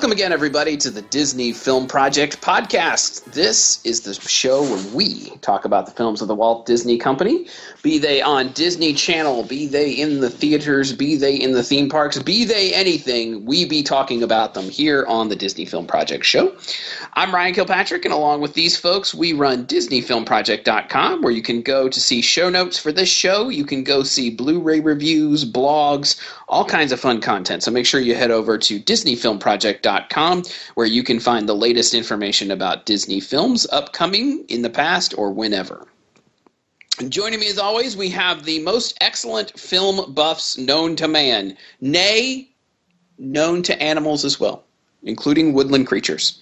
Welcome again, everybody, to the Disney Film Project podcast. This is the show where we talk about the films of the Walt Disney Company, be they on Disney Channel, be they in the theaters, be they in the theme parks, be they anything, we be talking about them here on the Disney Film Project show. I'm Ryan Kilpatrick, and along with these folks, we run DisneyFilmProject.com, where you can go to see show notes for this show. You can go see Blu ray reviews, blogs, all kinds of fun content. So make sure you head over to DisneyFilmProject.com, where you can find the latest information about Disney films upcoming in the past or whenever. Joining me as always, we have the most excellent film buffs known to man, nay, known to animals as well, including woodland creatures.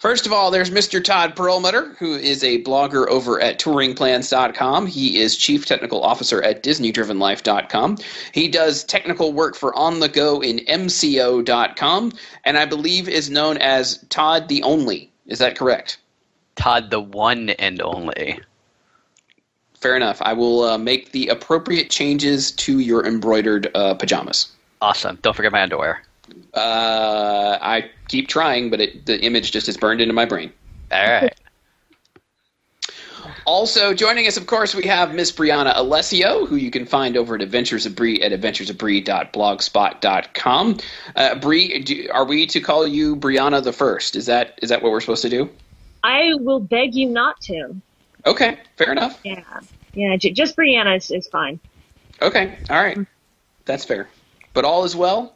First of all, there's Mr. Todd Perlmutter, who is a blogger over at touringplans.com. He is chief technical officer at disneydrivenlife.com. He does technical work for On the Go in MCO.com, and I believe is known as Todd the Only. Is that correct? Todd the one and only. Fair enough. I will uh, make the appropriate changes to your embroidered uh, pajamas. Awesome. Don't forget my underwear. Uh, I keep trying, but it, the image just is burned into my brain. All right. Also joining us, of course, we have Miss Brianna Alessio, who you can find over at Adventures of Bree at adventuresofbree.blogspot.com. Uh, Bree, do, are we to call you Brianna the First? Is that is that what we're supposed to do? I will beg you not to. Okay, fair enough. Yeah, yeah, j- just Brianna is, is fine. Okay, all right, that's fair. But all is well.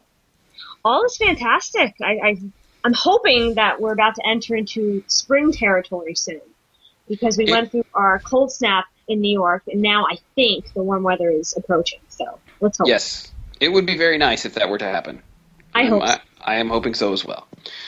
All is fantastic. I, I I'm hoping that we're about to enter into spring territory soon because we It- went through our cold snap in New York, and now I think the warm weather is approaching. So let's hope. Yes, it would be very nice if that were to happen. I Um, hope. I, so. I am hoping so as well.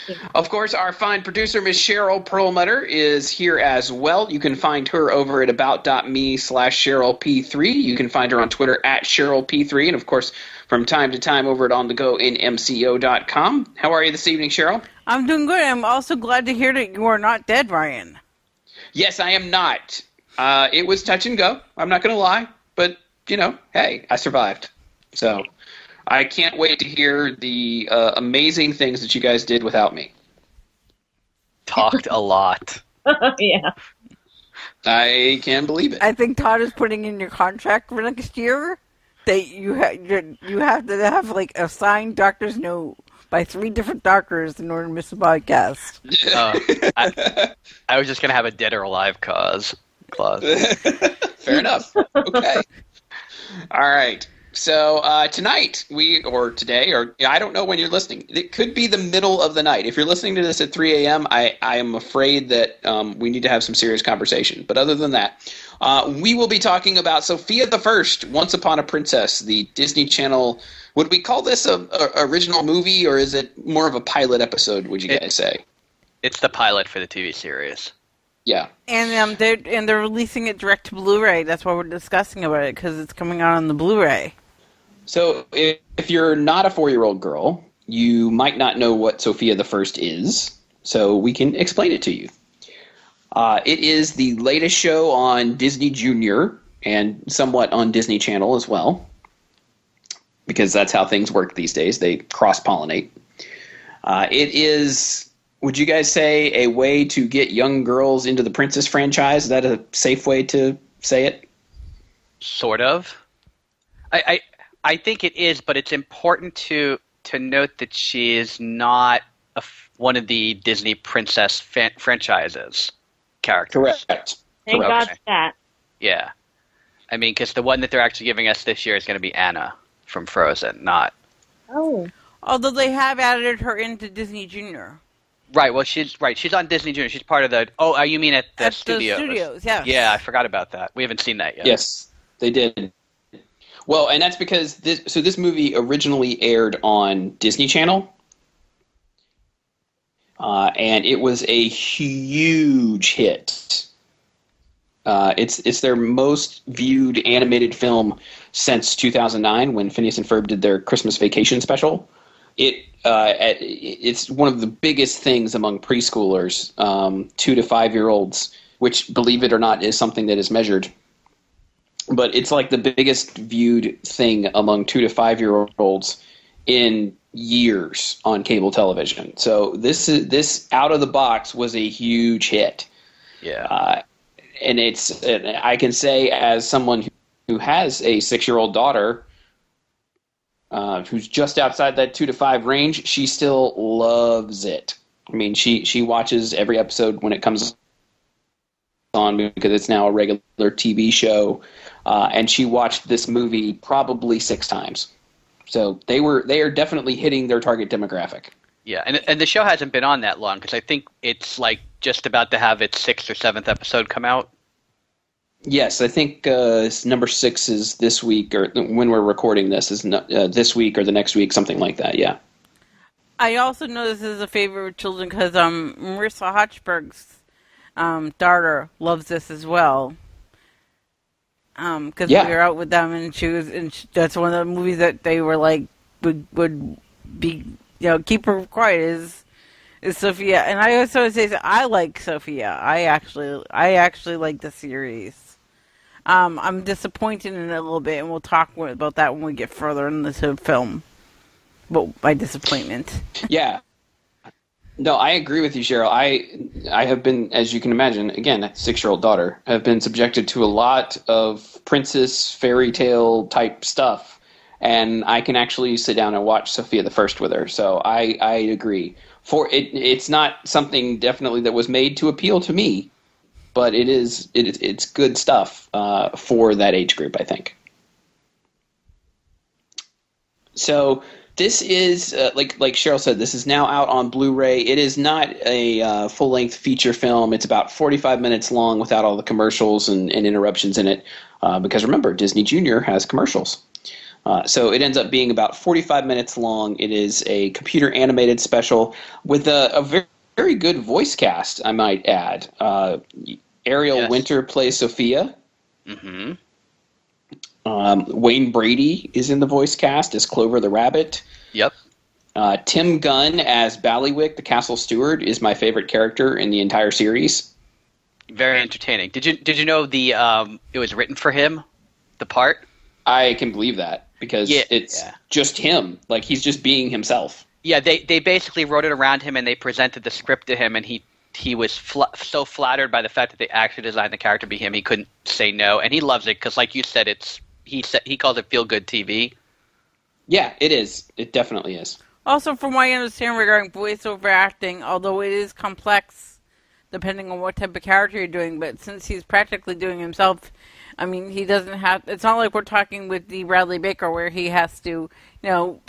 Yeah. Of course, our fine producer, Miss Cheryl Perlmutter, is here as well. You can find her over at about.me slash Cheryl P3. You can find her on Twitter at Cheryl P3, and of course, from time to time over at On The Go in MCO.com. How are you this evening, Cheryl? I'm doing good. I'm also glad to hear that you are not dead, Ryan. Yes, I am not. Uh, it was touch and go. I'm not going to lie, but you know, hey, I survived. So I can't wait to hear the uh, amazing things that you guys did without me. Talked a lot. yeah. I can't believe it. I think Todd is putting in your contract for next year that you ha- you have to have like a signed doctor's note by three different doctors in order to miss a podcast. Uh, I, I was just gonna have a dead or alive cause clause. Fair enough. Okay. All right. So uh, tonight we or today or I don't know when you're listening. It could be the middle of the night. If you're listening to this at 3 a.m., I I am afraid that um, we need to have some serious conversation. But other than that, uh, we will be talking about Sofia the First, Once Upon a Princess, the Disney Channel. Would we call this a, a original movie or is it more of a pilot episode? Would you It- guys say? It's the pilot for the TV series. Yeah. And um, they're and they're releasing it direct to Blu-ray. That's why we're discussing about it because it's coming out on the Blu-ray. So if, if you're not a four-year-old girl, you might not know what Sofia the First is. So we can explain it to you. Uh, it is the latest show on Disney Junior and somewhat on Disney Channel as well, because that's how things work these days. They cross-pollinate. Uh, it is. Would you guys say a way to get young girls into the Princess franchise? Is that a safe way to say it? Sort of. I, I I think it is, but it's important to to note that she is not a f one of the Disney princess fan- franchises characters. Correct. Thank Correct. God for that. Yeah. I mean, because the one that they're actually giving us this year is going to be Anna from Frozen, not. Oh. Although they have added her into Disney Junior. Right. Well, she's right. She's on Disney Junior. She's part of the. Oh, uh, you mean at the At the studios? Yeah. Yeah, I forgot about that. We haven't seen that yet. Yes, they did. Well, and that's because this. So this movie originally aired on Disney Channel, uh, and it was a huge hit. Uh, it's it's their most viewed animated film since 2009 when Phineas and Ferb did their Christmas Vacation special. It uh, it's one of the biggest things among preschoolers, um, two to five year olds, which believe it or not is something that is measured but it's like the biggest viewed thing among two to five year olds in years on cable television. So this is this out of the box was a huge hit, Yeah. uh, and it's and I can say as someone who, who has a six year old daughter. Uh, who's just outside that two to five range? She still loves it. I mean, she she watches every episode when it comes on because it's now a regular TV show, uh, and she watched this movie probably six times. So they were they are definitely hitting their target demographic. Yeah, and and the show hasn't been on that long because I think it's like just about to have its sixth or seventh episode come out. Yes, I think uh, number six is this week, or when we're recording this is no, uh, this week or the next week, something like that. Yeah. I also know this is a favorite with children because um, Marissa Hochberg's um, daughter loves this as well. Um, because Yeah. we were out with them, and she was, and she, that's one of the movies that they were like would would be, you know, keep her quiet is is Sofia. And I also say that I like Sofia. I actually, I actually like the series. Um, I'm disappointed in it a little bit, and we'll talk about that when we get further into the film. But my disappointment. Yeah. No, I agree with you, Cheryl. I I have been, as you can imagine, again, six year old daughter, have been subjected to a lot of princess fairy tale type stuff, and I can actually sit down and watch Sofia the First with her. So I I agree. For it, it's not something definitely that was made to appeal to me, but it is it, it's good stuff uh, for that age group. I think. So this is uh, like like Cheryl said. This is now out on Blu-ray. It is not a uh, full-length feature film. It's about 45 minutes long without all the commercials and, and interruptions in it. Uh, because remember, Disney Junior has commercials. Uh, so it ends up being about 45 minutes long. It is a computer animated special with a, a very, very good voice cast, I might add. Uh, Ariel Yes. Winter plays Sofia. hmm Um, Wayne Brady is in the voice cast as Clover the Rabbit. Yep. Uh, Tim Gunn as Baileywick, the castle steward, is my favorite character in the entire series. Very entertaining. Did you did you know the um it was written for him, the part? I can believe that because Yeah, it's yeah. just him. Like he's just being himself. Yeah, they they basically wrote it around him and they presented the script to him and he he was fl- so flattered by the fact that they actually designed the character to be him he couldn't say no and he loves it because like you said it's he said he calls it feel good TV. Yeah, it is. It definitely is. Also, from what I understand regarding voiceover acting, although it is complex depending on what type of character you're doing, but since he's practically doing himself, I mean, he doesn't have. It's not like we're talking with Dee Bradley Baker where he has to, you know,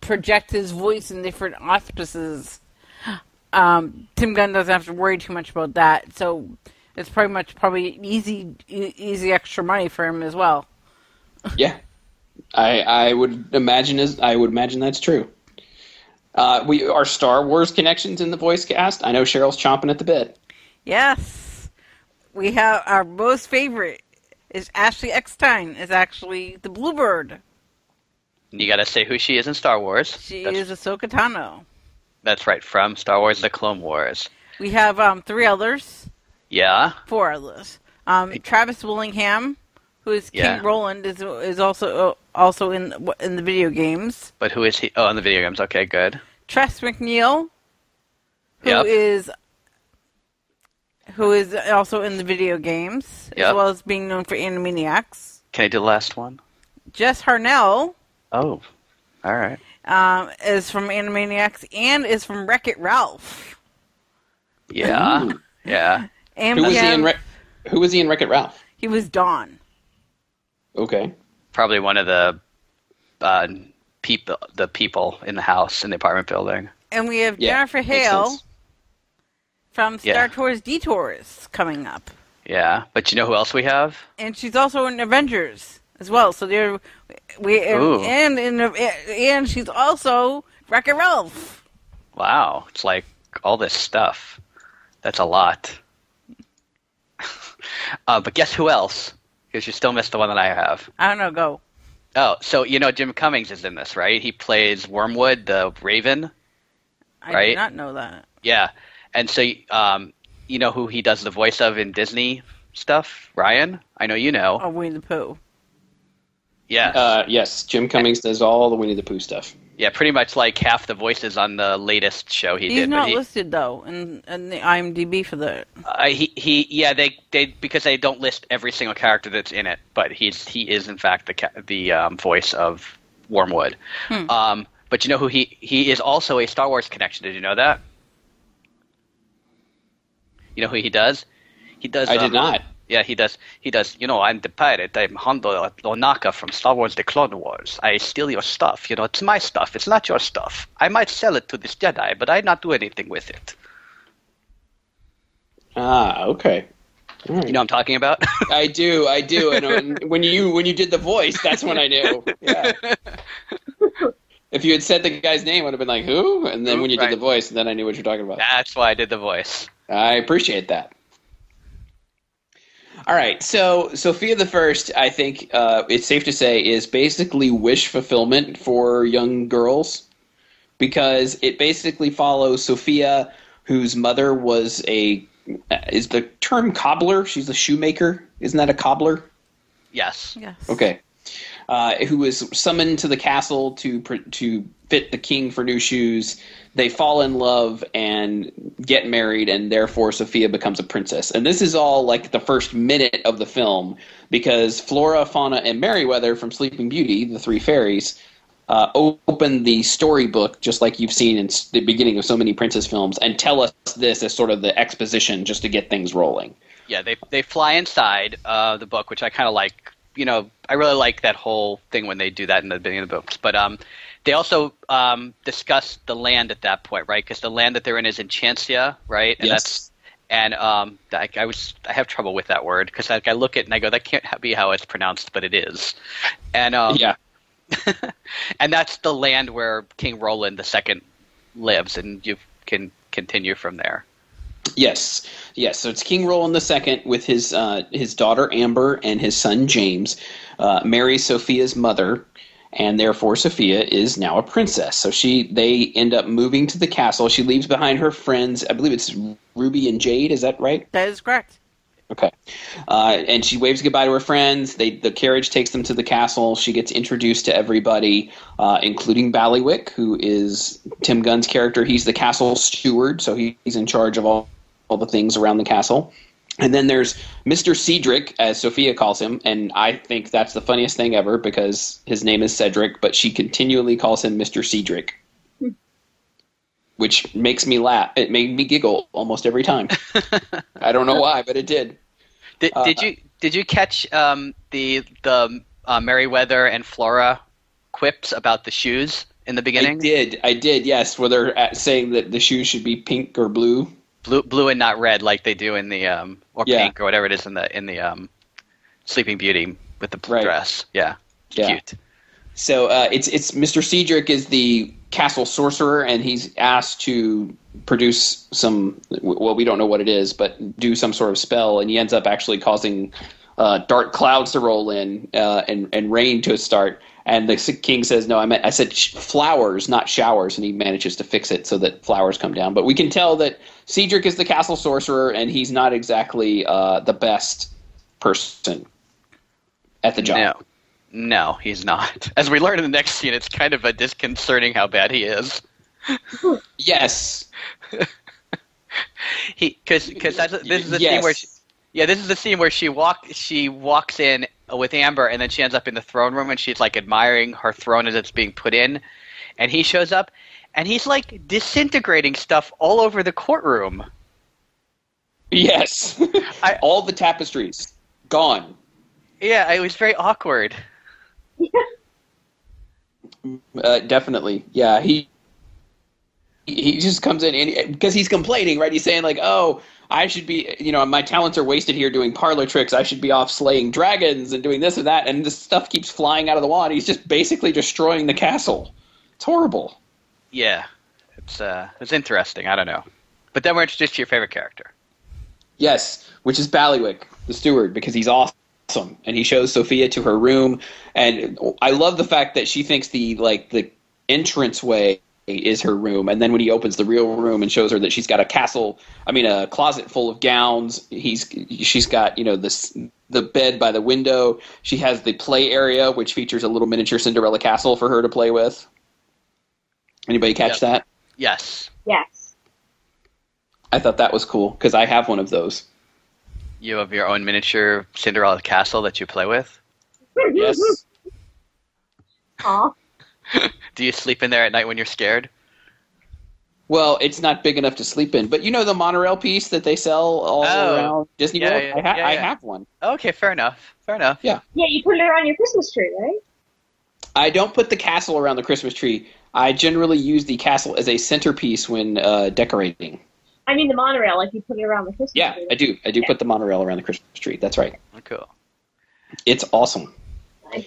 project his voice in different auspices. Um, Tim Gunn doesn't have to worry too much about that, so it's pretty much probably easy, e- easy extra money for him as well. Yeah, I I would imagine is I would imagine that's true. Uh, we are Star Wars connections in the voice cast. I know Cheryl's chomping at the bit. Yes, we have our most favorite is Ashley Eckstein is actually the Bluebird. And you got to say who she is in Star Wars. She that's, is Ahsoka Tano. that's right from Star Wars: The Clone Wars. We have um, three others, Yeah. four others. Um, Travis Willingham, who is King Yeah. Roland, is is also uh, also in in the video games. But who is he? Oh, in the video games. Okay, good. Tress MacNeille, who Yep. is who is also in the video games, as Yep. well as being known for Animaniacs. Can I do the last one? Jess Harnell Oh, all right. um, is from Animaniacs and is from Wreck It Ralph. Yeah. Ooh. Yeah. And Who was he in? Wreck Who was he in Wreck It Ralph? he was Don. Okay. Probably one of the uh, people the people in the house in the apartment building. And we have Yeah, Jennifer Hale from Star Yeah. Tours Detours coming up. Yeah, but you know who else we have? and she's also in Avengers as well. So there, we and, Ooh. and in and she's also Wreck-It Ralph. Wow, it's like all this stuff. That's a lot. uh, but guess who else? Because you still missed the one that I have. I don't know. Go. Oh, so you know Jim Cummings is in this, right? He plays Wormwood, the Raven. I Right. did not know that. Yeah, and so um, you know who he does the voice of in Disney stuff? Ryan, I know you know. Oh, Winnie the Pooh. Yeah, Uh, yes, Jim Cummings does all the Winnie the Pooh stuff. Yeah, pretty much like half the voices on the latest show he He's did. but not he, listed though in, in the IMDb for the. Uh, he he yeah they they because they don't list every single character that's in it, but he's he is in fact the the um, voice of Wormwood. Hmm. Um, but you know who he he is also a Star Wars connection. Did you know that? You know who he does? He does. I um, did not. Yeah, he does. He does. You know, I'm the pirate. I'm Hondo Ohnaka from Star Wars: The Clone Wars. I steal your stuff. You know, it's my stuff. It's not your stuff. I might sell it to this Jedi, but I not do anything with it. Ah, okay. All right. You know what I'm talking about? I do, I do. And when- when you when you did the voice, that's when I knew. Yeah. if you had said the guy's name, I would have been like, "Who?" And then when you did the voice, then I knew what you're talking about. That's why I did the voice. I appreciate that. All right, so Sofia the First, I think uh, it's safe to say, is basically wish fulfillment for young girls because it basically follows Sofia, whose mother was a is the term cobbler. She's a shoemaker. Isn't that a cobbler? Yes. Yes. Okay. Uh, who was summoned to the castle to to fit the king for new shoes. They fall in love and get married, and therefore Sofia becomes a princess. And this is all like the first minute of the film because Flora, Fauna, and Merryweather from Sleeping Beauty, the three fairies, uh, open the storybook just like you've seen in the beginning of so many princess films, and tell us this as sort of the exposition just to get things rolling. Yeah, they they fly inside uh, the book, which I kind of like. You know, I really like that whole thing when they do that in the beginning of the books. But um, they also um, discuss the land at that point, right? Because the land that they're in is Enchantia, right? And Yes. that's and um, I, I was I have trouble with that word because like, I look at it and I go that can't be how it's pronounced, but it is. And um, yeah. and that's the land where King Roland II lives, and you can continue from there. Yes, yes. So it's King Roland II with his uh, his daughter Amber and his son James, uh, marries Sofia's mother, and therefore Sofia is now a princess. So she they end up moving to the castle. She leaves behind her friends. I believe it's Ruby and Jade. Is that right? That is correct. Okay. Uh, and she waves goodbye to her friends. They, the carriage takes them to the castle. She gets introduced to everybody, uh, including Baileywick, who is Tim Gunn's character. He's the castle steward, so he, he's in charge of all, all the things around the castle. And then there's Mr. Cedric, as Sofia calls him, and I think that's the funniest thing ever because his name is Cedric, but she continually calls him Mr. Cedric. Which makes me laugh. It made me giggle almost every time. I don't know why, but it did. Did, Uh, did you did you catch um, the the uh, Merryweather and Flora quips about the shoes in the beginning? I did. I did. Yes, where they're saying that the shoes should be pink or blue. Blue blue and not red, like they do in the um, or Yeah. pink or whatever it is in the in the um, Sleeping Beauty with the Right. dress. Yeah, Yeah. cute. So uh, it's it's Mr. Cedric is the castle sorcerer, and he's asked to produce some. Well, we don't know what it is, but do some sort of spell, and he ends up actually causing uh, dark clouds to roll in uh, and and rain to start. And the king says, "No, I meant I said sh- flowers, not showers." And he manages to fix it so that flowers come down. But we can tell that Cedric is the castle sorcerer, and he's not exactly uh, the best person at the job. No, no, he's not. As we learn in the next scene, it's kind of a disconcerting how bad he is. Yes, He because because that's this is the yes. scene where she, yeah this is the scene where she walk she walks in with Amber and then she ends up in the throne room and she's like admiring her throne as it's being put in, and he shows up and he's like disintegrating stuff all over the courtroom. Yes. I- All the tapestries gone. Yeah, it was very awkward. Uh, definitely, yeah. He he just comes in and because he's complaining, right? He's saying like, "Oh, I should be, you know, my talents are wasted here doing parlor tricks. I should be off slaying dragons and doing this and that." And this stuff keeps flying out of the wall, he's just basically destroying the castle. It's horrible. Yeah, it's uh, it's interesting. I don't know, but then we're introduced to your favorite character. Yes, which is Baileywick, the steward, because he's awesome, and he shows Sofia to her room, and I love the fact that she thinks the like the entranceway is her room, and then when he opens the real room and shows her that she's got a castle, I mean a closet full of gowns. He's she's got you know this the bed by the window. She has the play area, which features a little miniature Cinderella castle for her to play with. Anybody catch Yep. that? Yes, Yes. I thought that was cool because I have one of those. you have your own miniature Cinderella castle that you play with. Yes. Aw. Do you sleep in there at night when you're scared? Well, it's not big enough to sleep in, but you know the monorail piece that they sell all Oh. around Disney Yeah, World. yeah, I, ha- yeah, I have one. Okay, fair enough. Fair enough. Yeah. Yeah, you put it around your Christmas tree, right? I don't put the castle around the Christmas tree. I generally use the castle as a centerpiece when uh, decorating. I mean the monorail, like you put it around the Christmas tree. Yeah, tree. I do. I do Yeah. put the monorail around the Christmas tree. That's right. Oh, Cool. It's awesome. Nice.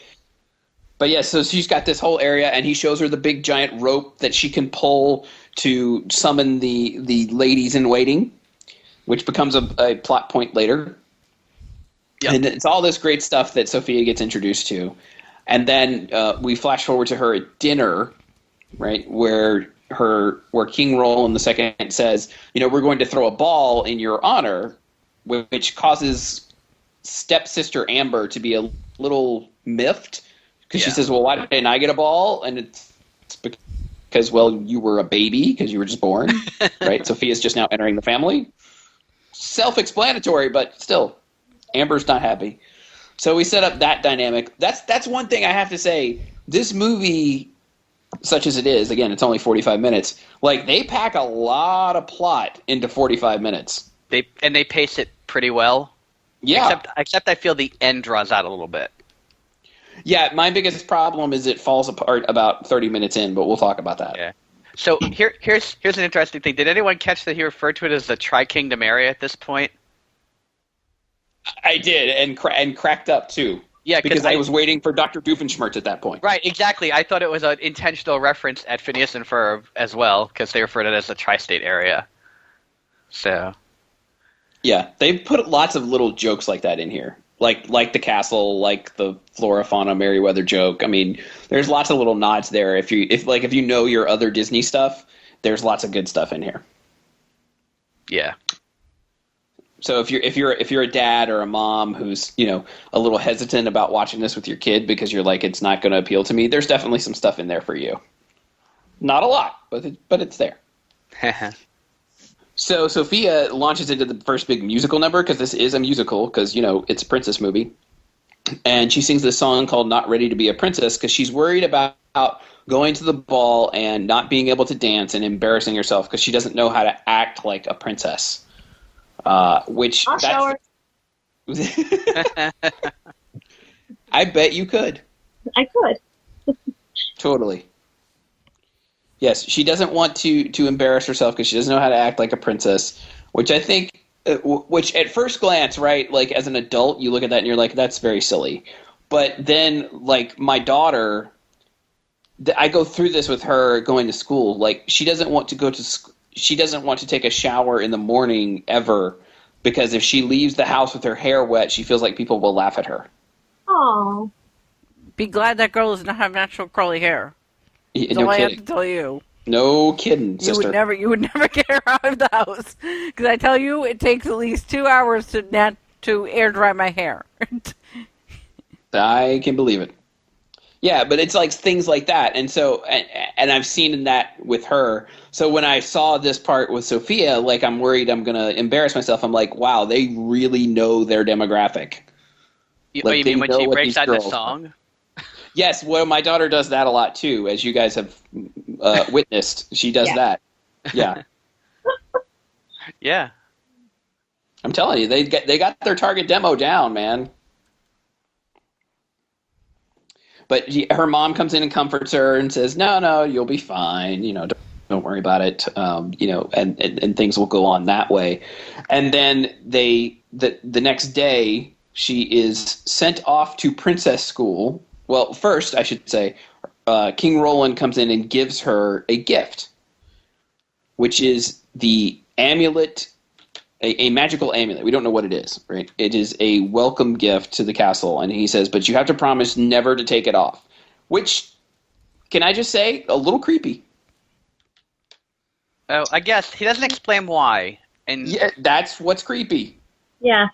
But yeah, so she's got this whole area, and he shows her the big giant rope that she can pull to summon the the ladies in waiting, which becomes a, a plot point later. Yep. And it's all this great stuff that Sofia gets introduced to, and then uh, we flash forward to her at dinner, right where her where King Roland the second says, you know, we're going to throw a ball in your honor, which causes stepsister Amber to be a little miffed because she says, "Well, why didn't I get a ball?" And it's it's because well, you were a baby because you were just born, right? Sofia's just now entering the family. Self-explanatory, but still, Amber's not happy. So we set up that dynamic. That's that's one thing I have to say. This movie, such as it is, again, it's only forty-five minutes. Like they pack a lot of plot into forty-five minutes. They and they pace it pretty well. Yeah, Except except I feel the end draws out a little bit. yeah. My biggest problem is it falls apart about thirty minutes in, but we'll talk about that. Yeah. So here here's here's an interesting thing. Did anyone catch that he referred to it as the Tri Kingdom area at this point? I did, and cra- and cracked up too. Yeah, because I, was waiting for Doctor Doofenshmirtz at that point. Right, exactly. I thought it was an intentional reference at Phineas and Ferb as well, because they referred to it as the tri-state area. So, Yeah, they put lots of little jokes like that in here, like like the castle, like the Flora Fauna Merryweather joke. I mean, there's lots of little nods there. If you if like if you know your other Disney stuff, there's lots of good stuff in here. yeah. So if you're if you're if you're a dad or a mom who's you know a little hesitant about watching this with your kid because you're like it's not going to appeal to me, there's definitely some stuff in there for you. Not a lot, but it, but it's there. So Sofia launches into the first big musical number because this is a musical because you know it's a princess movie, and she sings this song called "Not Ready to Be a Princess" because she's worried about going to the ball and not being able to dance and embarrassing herself because she doesn't know how to act like a princess. Uh, which I'll I bet you could. I could. Totally. Yes, she doesn't want to to embarrass herself because she doesn't know how to act like a princess, which I think, uh, w- which at first glance, right, like as an adult, you look at that and you're like, that's very silly. But then, like my daughter, th- I go through this with her going to school. Like she doesn't want to go to sc- she doesn't want to take a shower in the morning ever because if she leaves the house with her hair wet, she feels like people will laugh at her. Oh, Be glad that girl does not have natural curly hair. Y- That's No all I have kidding. to tell you. No kidding, sister. You would never, you would never get her out of the house because I tell you, it takes at least two hours to nat- to air dry my hair. I can believe it. Yeah, but it's like things like that, and so and, and I've seen that with her. So when I saw this part with Sofia, like I'm worried I'm gonna embarrass myself. I'm like, wow, they really know their demographic. You, Like, oh, you mean when she breaks out the girls- song? Yes, well, my daughter does that a lot too, as you guys have uh, witnessed. She does Yeah. that. Yeah, Yeah. I'm telling you, they get they got their target demo down, man. But he, her mom comes in and comforts her and says, "No, no, you'll be fine. You know, don't, don't worry about it. Um, you know, and, and and things will go on that way." And then they the the next day she is sent off to princess school. Well, first I should say, uh, King Roland comes in and gives her a gift, which is the amulet a, a, magical amulet. We don't know what it is, right? It is a welcome gift to the castle, and he says, but you have to promise never to take it off. Which, can I just say, a little creepy. Oh, I guess he doesn't explain why, and yeah, that's what's creepy. Yeah.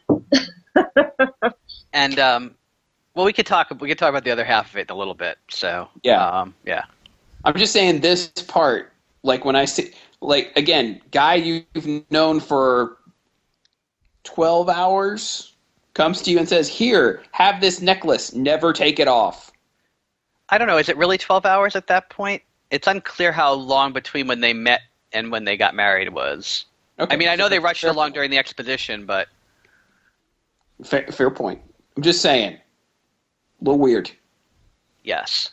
and um, well, we could talk. We could talk about the other half of it in a little bit. So yeah, um, yeah. I'm just saying this part, like when I see, like again, guy you've known for 12 hours comes to you and says, Here, have this necklace, never take it off. I don't know. Is it really 12 hours at that point? It's unclear how long between when they met and when they got married was. Okay. I mean, I know they rushed along point. during the exposition, but. Fair, fair point. I'm just saying. A little weird. Yes.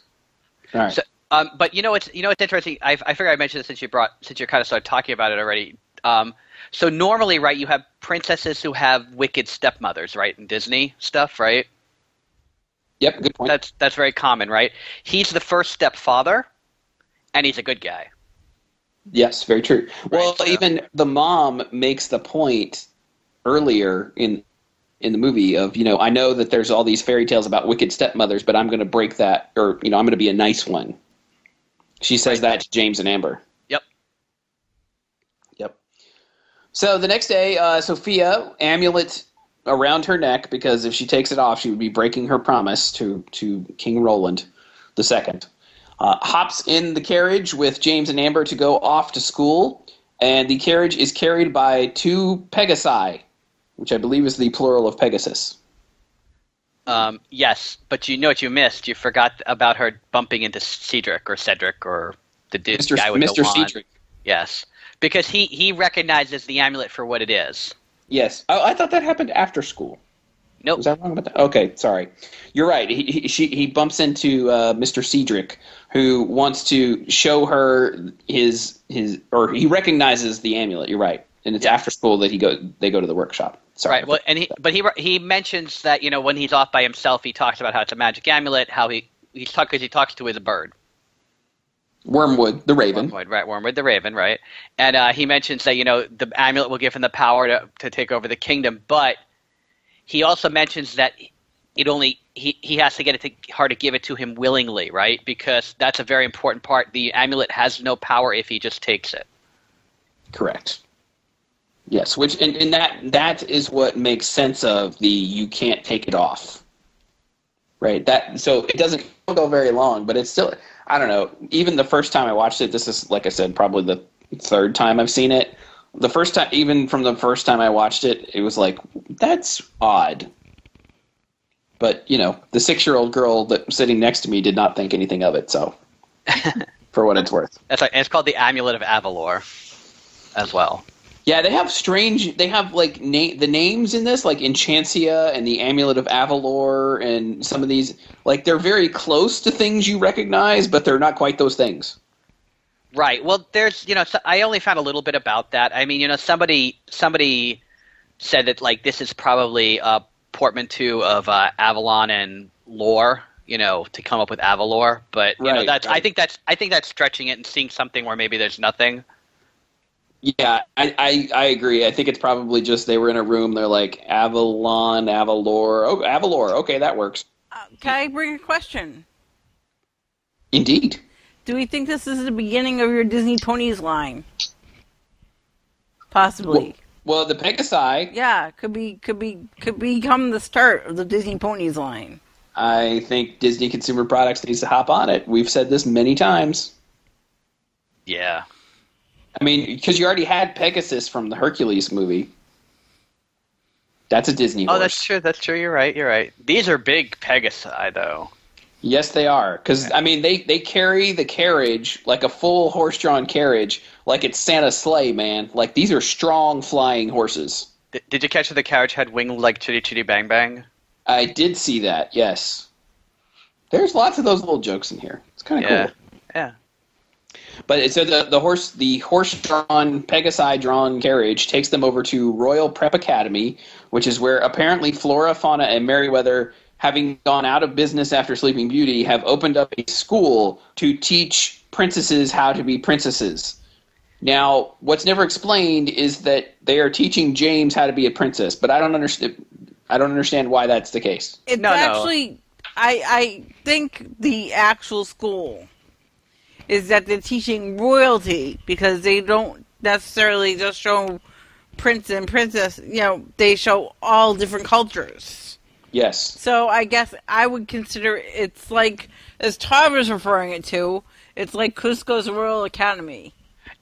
All right. So, um, but you know what's you know what's interesting? I, I figure I mentioned this since you brought since you kind of started talking about it already. Um, so normally, right, you have princesses who have wicked stepmothers, right, in Disney stuff, right? Yep, good point. That's that's very common, right? He's the first stepfather, and he's a good guy. Yes, very true. Right, well, so. even the mom makes the point earlier in in the movie of you know I know that there's all these fairy tales about wicked stepmothers, but I'm going to break that, or you know I'm going to be a nice one. She says right. that to James and Amber. So the next day, uh, Sofia amulet around her neck because if she takes it off, she would be breaking her promise to to King Roland the second. Uh, hops in the carriage with James and Amber to go off to school, and the carriage is carried by two Pegasi, which I believe is the plural of Pegasus. Um, yes, but you know what you missed? You forgot about her bumping into Cedric or Cedric or the Mr. guy with Mr. the wand. Cedric. Yes because he he recognizes the amulet for what it is. Yes, I, I thought that happened after school. Nope. Was I wrong about that? Okay, sorry. You're right. He he, she, he bumps into uh, Mr. Cedric, who wants to show her his his or he recognizes the amulet. You're right, and it's after school that he go they go to the workshop. Sorry. Right. Well, and he but he he mentions that you know when he's off by himself, he talks about how it's a magic amulet. How he he's talk because he talks to his bird. Wormwood, the Raven. Wormwood, right? Wormwood, the Raven, right? And uh, he mentions that you know the amulet will give him the power to to take over the kingdom, but he also mentions that it only he, he has to get it to her to give it to him willingly, right? Because that's a very important part. The amulet has no power if he just takes it. Correct. Yes, which and, and that that is what makes sense of the you can't take it off. Right. That so it doesn't go very long, but it's still I don't know. Even the first time I watched it, this is like I said, probably the third time I've seen it. The first time, even from the first time I watched it, it was like that's odd. But you know, the six-year-old girl that sitting next to me did not think anything of it. So, for what it's worth, that's right. And it's called the Amulet of Avalor, as well. Yeah, they have strange. They have like na- the names in this, like Enchantia and the Amulet of Avalor, and some of these. Like they're very close to things you recognize, but they're not quite those things. Right. Well, there's you know I only found a little bit about that. I mean, you know, somebody somebody said that like this is probably a portmanteau of uh, Avalon and lore, you know, to come up with Avalor. But you right, know, that's right. I think that's I think that's stretching it and seeing something where maybe there's nothing. Yeah, I, I, I agree. I think it's probably just they were in a room. They're like Avalon, Avalor. Oh, Avalor. Okay, that works. Uh, can I bring a question? Indeed. Do we think this is the beginning of your Disney Ponies line? Possibly. Well, well, the Pegasi. Yeah, could be, could be, could become the start of the Disney Ponies line. I think Disney Consumer Products needs to hop on it. We've said this many times. Yeah. I mean, because you already had Pegasus from the Hercules movie. That's a Disney. Movie. Oh, that's true. That's true. You're right. You're right. These are big Pegasi, though. Yes, they are. Because I mean, they they carry the carriage like a full horse-drawn carriage, like it's Santa's sleigh, man. Like these are strong flying horses. D- did you catch that the carriage had wings like Chitty Chitty Bang Bang? I did see that. Yes. There's lots of those little jokes in here. It's kind of Yeah. cool. Yeah. But so the the horse the horse drawn Pegasi drawn carriage takes them over to Royal Prep Academy, which is where apparently Flora, Fauna, and Merryweather, having gone out of business after Sleeping Beauty, have opened up a school to teach princesses how to be princesses. Now, what's never explained is that they are teaching James how to be a princess, but I don't understand. I don't understand why that's the case. It's No, no. actually, I I think the actual school is that they're teaching royalty because they don't necessarily just show prince and princess. You know, they show all different cultures. Yes. So I guess I would consider it's like, as Tom was referring it to, it's like Kuzco's Royal Academy.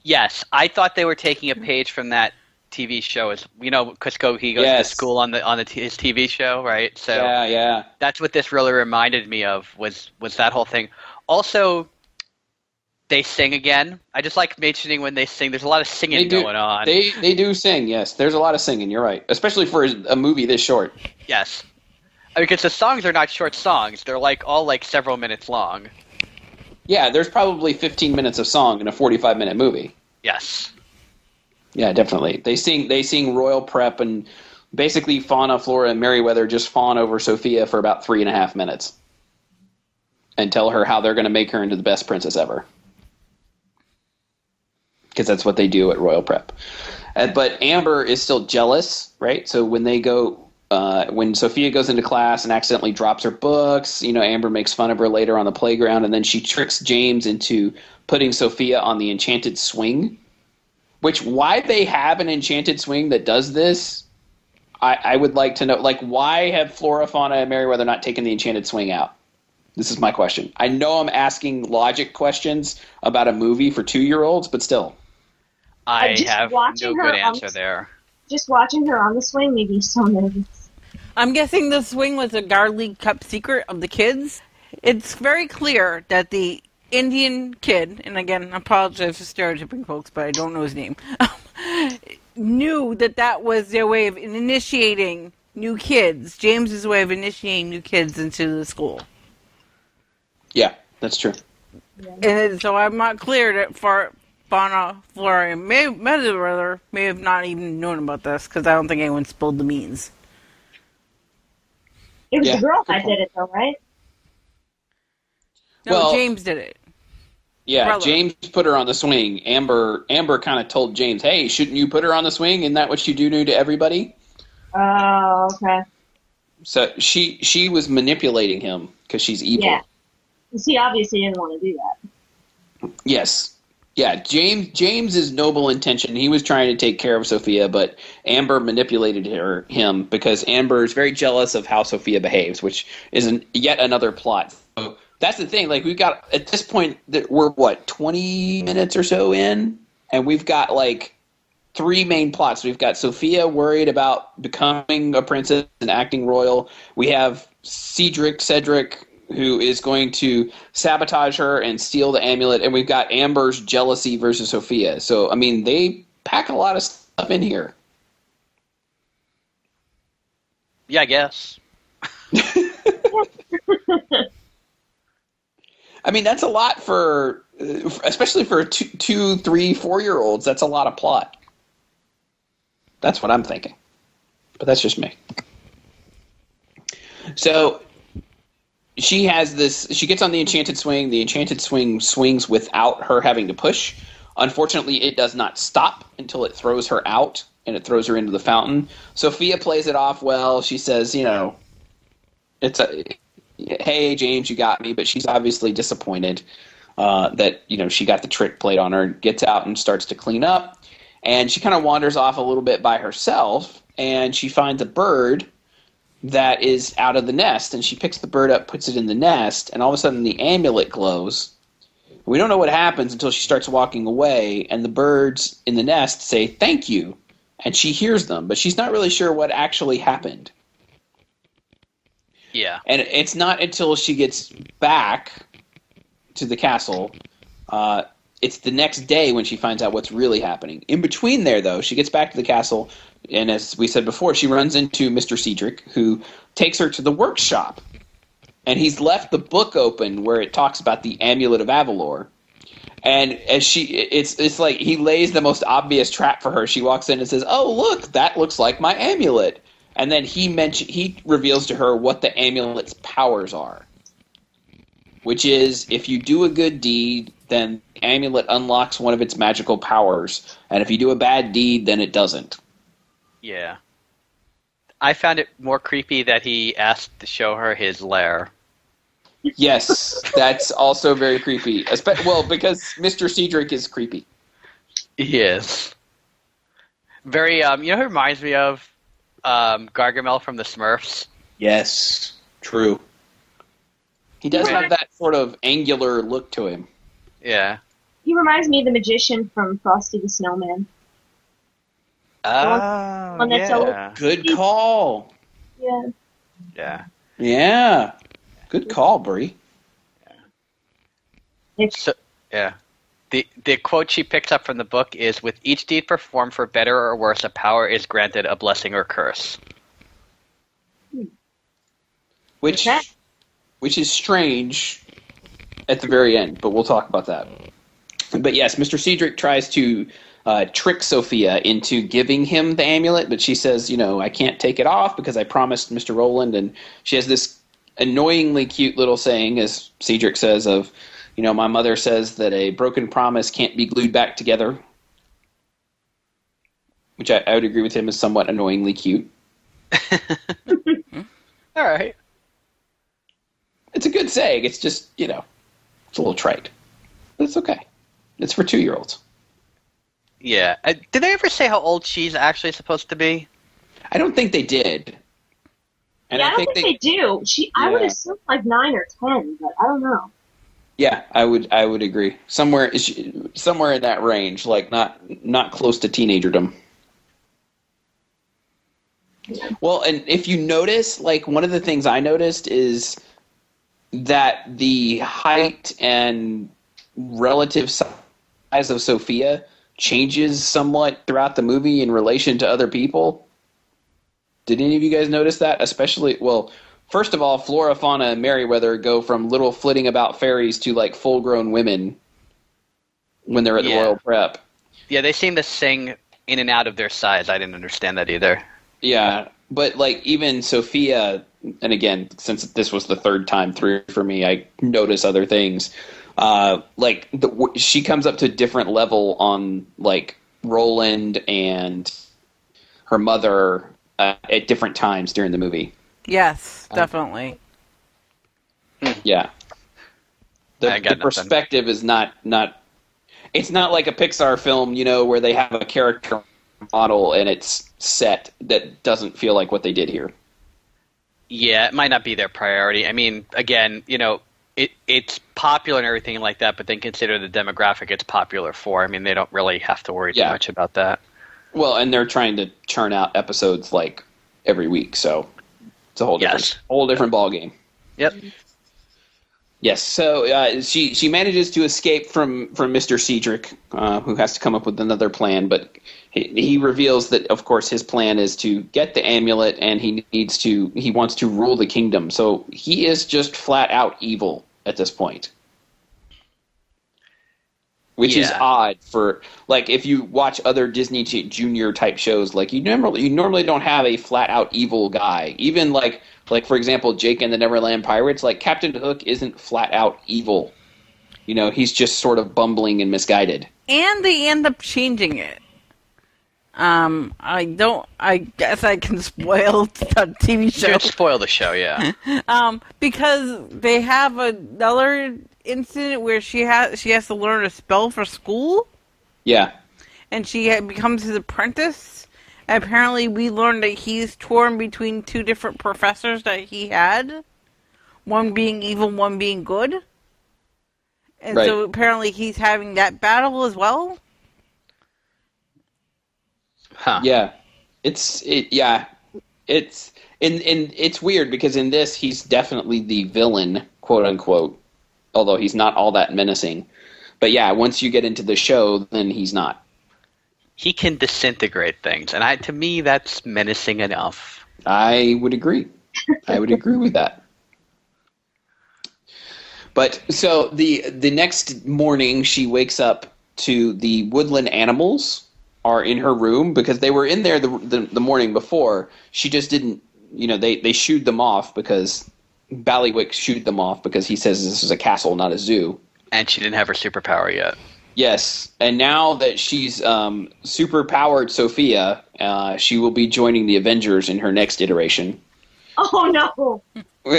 Yes, I thought they were taking a page from that TV show. As you know, Cusco he goes Yes. to school on the on the t- his TV show, right? So Yeah, yeah. that's what this really reminded me of was was that whole thing. Also, they sing again. I just like mentioning when they sing. There's a lot of singing They do. going on. They they do sing. Yes, there's a lot of singing. You're right, especially for a movie this short. yes, because the songs are not short songs. They're like all like several minutes long. Yeah, there's probably 15 minutes of song in a 45 minute movie. Yes. Yeah, definitely. They sing they sing Royal Prep and basically Fauna, Flora, and Merryweather just fawn over Sofia for about three and a half minutes and tell her how they're going to make her into the best princess ever. Because that's what they do at Royal Prep. Uh, but Amber is still jealous, right? So when they go, uh, when Sofia goes into class and accidentally drops her books, you know, Amber makes fun of her later on the playground, and then she tricks James into putting Sofia on the enchanted swing. Which why they have an enchanted swing that does this, I, I would like to know. Like, why have Flora, Fauna, and Merryweather not taken the enchanted swing out? This is my question. I know I'm asking logic questions about a movie for two year olds, but still. I just have watching no her good on answer the- there. Just watching her on the swing made me so nervous. I'm guessing the swing was a Guard League Cup secret of the kids. It's very clear that the Indian kid, and again, I apologize for stereotyping folks, but I don't know his name, knew that that was their way of initiating new kids, James's way of initiating new kids into the school. Yeah, that's true. And so I'm not clear that for Fauna, Flora, and May, Merryweather may have not even known about this because I don't think anyone spilled the beans. It was Yeah, the girl good that point. did it, though, right? No, Well- James did it. Yeah, Brother. James put her on the swing. Amber Amber kind of told James, "Hey, shouldn't you put her on the swing? Isn't that what you do to everybody?" Oh, okay. So she she was manipulating him because she's evil. Yeah. He obviously didn't want to do that. Yes. Yeah, James James's noble intention. He was trying to take care of Sofia, but Amber manipulated her him because Amber is very jealous of how Sofia behaves, which is an, yet another plot. So that's the thing. Like we've got at this point that we're what twenty minutes or so in, and we've got like three main plots. We've got Sofia worried about becoming a princess and acting royal. We have Cedric Cedric who is going to sabotage her and steal the amulet, and we've got Amber's jealousy versus Sofia. So I mean, they pack a lot of stuff in here. Yeah, I guess. I mean, that's a lot for, especially for two, two three, four year olds. That's a lot of plot. That's what I'm thinking, but that's just me. So she has this. She gets on the enchanted swing. The enchanted swing swings without her having to push. Unfortunately, it does not stop until it throws her out and it throws her into the fountain. Sofia plays it off well. She says, "You know, it's a hey James, you got me," but she's obviously disappointed uh, that you know she got the trick played on her. Gets out and starts to clean up, and she kind of wanders off a little bit by herself, and she finds a bird that is out of the nest, and she picks the bird up, puts it in the nest, and all of a sudden the amulet glows. We don't know what happens until she starts walking away, and the birds in the nest say thank you, and she hears them, but she's not really sure what actually happened. Yeah. And it's not until she gets back to the castle. Uh, it's the next day when she finds out what's really happening. In between there, though, she gets back to the castle, and as we said before, she runs into Mr. Cedric, who takes her to the workshop. and he's left the book open where it talks about the amulet of Avalor. And as she, it's it's like he lays the most obvious trap for her. She walks in and says, "Oh, look, that looks like my amulet." And then he mention he reveals to her what the amulet's powers are, which is if you do a good deed, then the amulet unlocks one of its magical powers, and if you do a bad deed, then it doesn't. Yeah. I found it more creepy that he asked to show her his lair. Yes, that's also very creepy. Espe- well, because Mr. Cedric is creepy. Yes. Very, um, you know who reminds me of? Um, Gargamel from the Smurfs. Yes, true. He does Right. have that sort of angular look to him. Yeah. He reminds me of the magician from Frosty the Snowman. Ah, oh, one that's yeah. Good call. Yeah. Yeah. Yeah. Good call, Brie. So, yeah. The the quote she picks up from the book is with each deed performed for better or worse, a power is granted, a blessing or curse. Hmm. Which Okay. Which is strange at the very end, but we'll talk about that. But yes, Mr. Cedric tries to uh, trick Sofia into giving him the amulet, but she says, you know, I can't take it off because I promised Mr. Roland, and she has this annoyingly cute little saying, as Cedric says, of, you know, my mother says that a broken promise can't be glued back together, which I, I would agree with him is somewhat annoyingly cute. All right. It's a good saying. It's just, you know, it's a little trite. But it's okay. It's for two year olds. Yeah. Uh, did they ever say how old she's actually supposed to be? I don't think they did. And yeah, I, I don't think think, they, they, do. She, I would assume like nine or ten, but I don't know. yeah, I would, I would agree. Somewhere, somewhere in that range, like not, not close to teenagerdom. Well, and if you notice, like one of the things I noticed is that the height and relative size of Sofia changes somewhat throughout the movie in relation to other people. Did any of you guys notice that? Especially, well, first of all, Flora, Fauna, and Merryweather go from little flitting about fairies to like full grown women when they're at the Royal Prep. Yeah, they seem to sing in and out of their size. I didn't understand that either. Yeah, but like even Sofia, and again, since this was the third time through for me, I notice other things. Uh, like the, she comes up to a different level on like Roland and her mother uh, at different times during the movie. Yes, Um, definitely. Yeah, the, the perspective is not not. It's not like a Pixar film, you know, where they have a character model and it's set that doesn't feel like what they did here. Yeah, it might not be their priority. I mean, again, you know, it it's popular and everything like that, but then consider the demographic it's popular for. I mean, they don't really have to worry too much about that. Well, and they're trying to churn out episodes like every week, so it's a whole different, Yes. whole different ball game. Yep. Yes, so uh, she she manages to escape from from Mister Cedric, uh, who has to come up with another plan. But he, he reveals that, of course, his plan is to get the amulet, and he needs to he wants to rule the kingdom. So he is just flat out evil at this point, which is odd for like if you watch other Disney Junior type shows, like you normally you normally don't have a flat out evil guy. Even like like for example, Jake and the Neverland Pirates, like Captain Hook isn't flat out evil. You know, he's just sort of bumbling and misguided. And they end up changing it. Um, I don't. I guess I can spoil the TV show. Should spoil the show, yeah. Um, because they have another incident where she has she has to learn a spell for school, Yeah. and she becomes his apprentice. And apparently, we learned that he's torn between two different professors that he had, one being evil, one being good. And so apparently, he's having that battle as well. Huh. Yeah. It's it yeah. It's and and it's weird because in this he's definitely the villain, quote unquote. Although he's not all that menacing. But yeah, once you get into the show, then he's not. He can disintegrate things, and I to me that's menacing enough. I would agree. I would agree with that. But so the the next morning, she wakes up to the woodland animals are in her room because they were in there the the, the morning before. She just didn't, you know, they they shooed them off because Baileywick shooed them off because he says this is a castle, not a zoo. And she didn't have her superpower yet. Yes, and now that she's um, super powered Sofia, uh, she will be joining the Avengers in her next iteration. Oh no!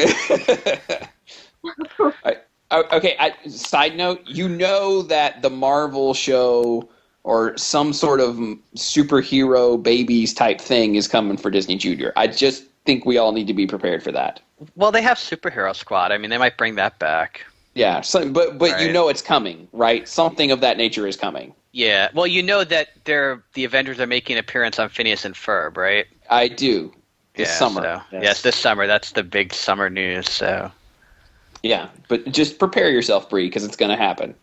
I- o- okay, I, side note, you know that the Marvel show or some sort of superhero babies type thing is coming for Disney Junior. I just think we all need to be prepared for that. Well, they have Superhero Squad. I mean, they might bring that back. Yeah, so, but but you know it's coming, right? Something of that nature is coming. Yeah. Well, you know that they're the Avengers are making an appearance on Phineas and Ferb, right? I do. This yeah, summer. so- Yes. Yes, this summer. That's the big summer news. So Yeah, but just prepare yourself, Bree, because it's going to happen.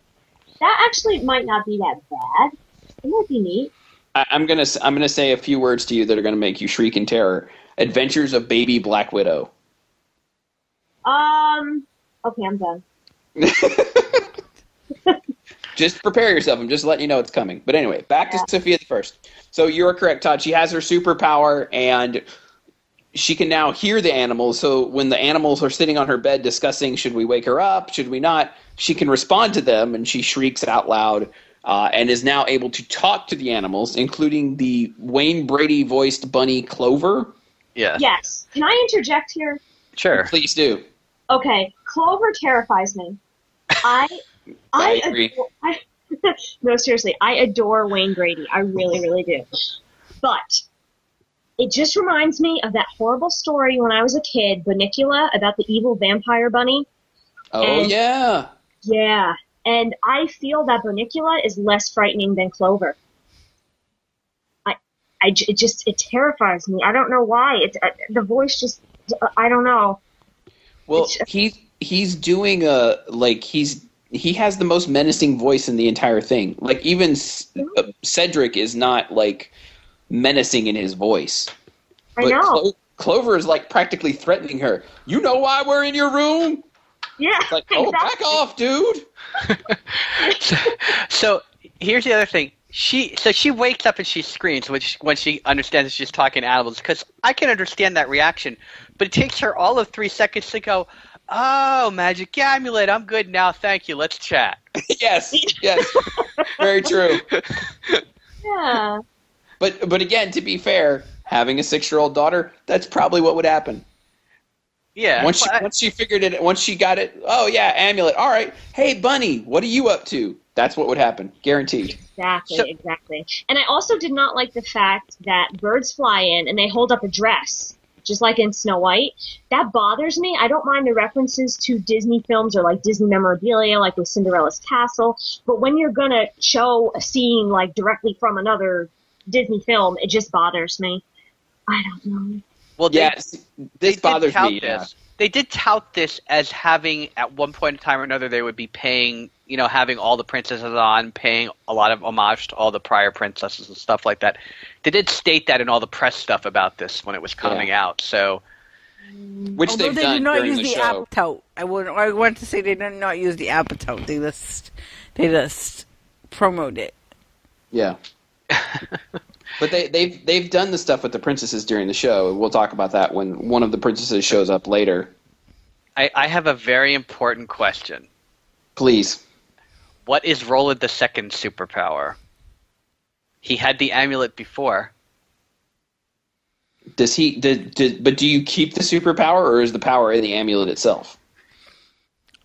That actually might not be that bad. It might be neat. I, I'm gonna s- I'm gonna say a few words to you that are gonna make you shriek in terror. Adventures of Baby Black Widow. Um. Okay, I'm done. just prepare yourself. I'm just letting you know it's coming. But anyway, back Yeah. to Sofia the First. So you're correct, Todd. She has her superpower, and she can now hear the animals. So when the animals are sitting on her bed discussing, should we wake her up? Should we not? She can respond to them, and she shrieks out loud. Uh, and is now able to talk to the animals, including the Wayne Brady voiced bunny Clover. yeah, Yes. Can I interject here? sure. Please do. Okay, Clover terrifies me. I, I I, agree. adore, I no, seriously, I adore Wayne Brady. I really, really do. But it just reminds me of that horrible story when I was a kid, Bunnicula, about the evil vampire bunny. Oh And- yeah. Yeah, and I feel that Bunnicula is less frightening than Clover. I, I it just it terrifies me. I don't know why. It's uh, the voice just I don't know. Well, It's- he's he's doing a like he's he has the most menacing voice in the entire thing. Like even C- uh, Cedric is not like menacing in his voice. I But know. Clo- Clover is like practically threatening her. You know why we're in your room? yeah, It's like, oh, back off, dude. so, so here's the other thing. She so she wakes up and she screams when she, when she understands that she's talking animals because I can understand that reaction, but it takes her all of three seconds to go. Oh, magic amulet! I'm good now. Thank you. Let's chat. yes, yes, very true. Yeah, But but again, to be fair, having a six year old daughter, that's probably what would happen. Yeah. Once she I- once she figured it, once she got it. Oh yeah, amulet. All right. Hey, bunny, what are you up to? That's what would happen, guaranteed. exactly, So- exactly. And I also did not like the fact that birds fly in and they hold up a dress, just like in Snow White. That bothers me. I don't mind the references to Disney films or like Disney memorabilia, like with Cinderella's Castle. But when you're gonna show a scene like directly from another Disney film, it just bothers me. I don't know. well, they, Yes, they this did bothers tout me. Yeah. This. They did tout this as having, at one point in time or another, they would be paying, you know, having all the princesses on, paying a lot of homage to all the prior princesses and stuff like that. They did state that in all the press stuff about this when it was coming out. So, Which Although they've they did not use the, the, show. apatote. I would. I want to say they did not use the apatote. They just, they just promoted it. Yeah. but they, they've they've done the stuff with the princesses during the show. We'll talk about that when one of the princesses shows up later. I, I have a very important question. Please. What is Roland the Second superpower? He had the amulet before. Does he? Did, did, but do you keep the superpower, or is the power in the amulet itself?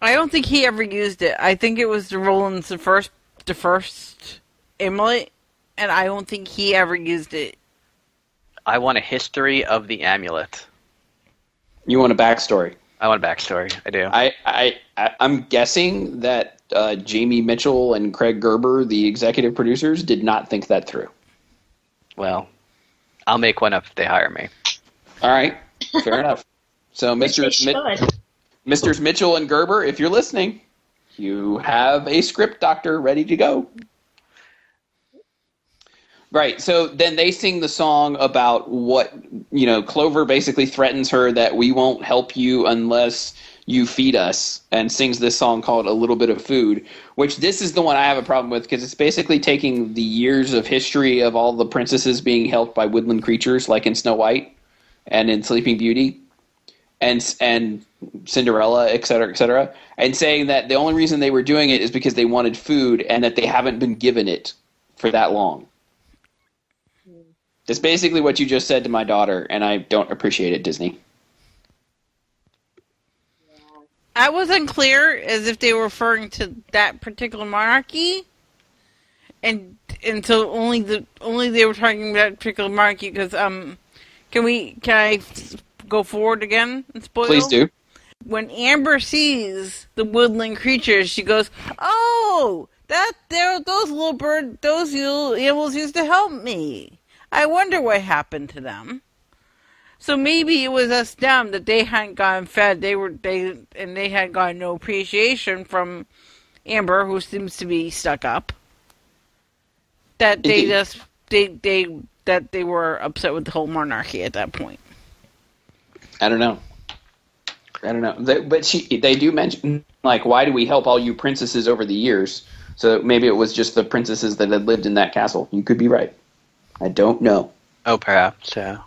I don't think he ever used it. I think it was the Roland's the first, the first amulet, and I don't think he ever used it. I want a history of the amulet. You want a backstory? I want a backstory. I do. I, I, I I'm guessing that uh, Jamie Mitchell and Craig Gerber, the executive producers, did not think that through. well, I'll make one up if they hire me. All right, fair enough. So, Which they Mr. Mi- should. Mitchell and Gerber, if you're listening, you have a script doctor ready to go. Right. So then they sing the song about what, you know, Clover basically threatens her that we won't help you unless you feed us and sings this song called a little bit of food which this is the one i have a problem with because it's basically taking the years of history of all the princesses being helped by woodland creatures like in snow white and in sleeping beauty and and cinderella et cetera et cetera and saying that the only reason they were doing it is because they wanted food and that they haven't been given it for that long. Hmm. That's basically what you just said to my daughter and i don't appreciate it disney I wasn't clear as if they were referring to that particular monarchy, and and so only the only they were talking about that particular monarchy because um, can we can I go forward again and spoil? please do When Amber sees the woodland creatures, she goes, "Oh, that there those little bird those little animals used to help me. I wonder what happened to them." So maybe it was us them that they hadn't gotten fed. They were they and they had gotten no appreciation from Amber, who seems to be stuck up. That they Indeed. just they they that they were upset with the whole monarchy at that point. I don't know. I don't know. They, but she, they do mention like, why do we help all you princesses over the years? So maybe it was just the princesses that had lived in that castle. You could be right. I don't know. Oh, perhaps. Yeah.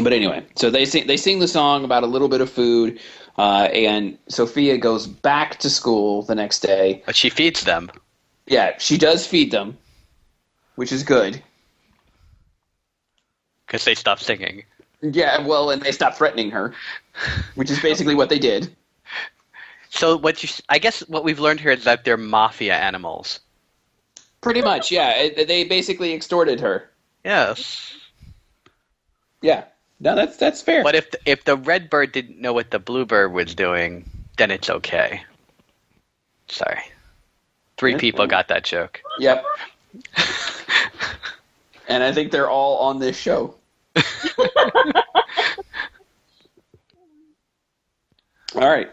But anyway, so they sing they sing the song about a little bit of food, uh, and Sofia goes back to school the next day. But she feeds them. Yeah, she does feed them, which is good. because they stopped singing. Yeah, well, and they stopped threatening her, which is basically what they did. So what you, I guess, what we've learned here is that they're mafia animals. Pretty much, yeah. It- They basically extorted her. Yes. Yeah. No, that's that's fair. But if if the red bird didn't know what the blue bird was doing, then it's okay. Sorry. Three Yeah. people got that joke. Yep. and I think they're all on this show. all right.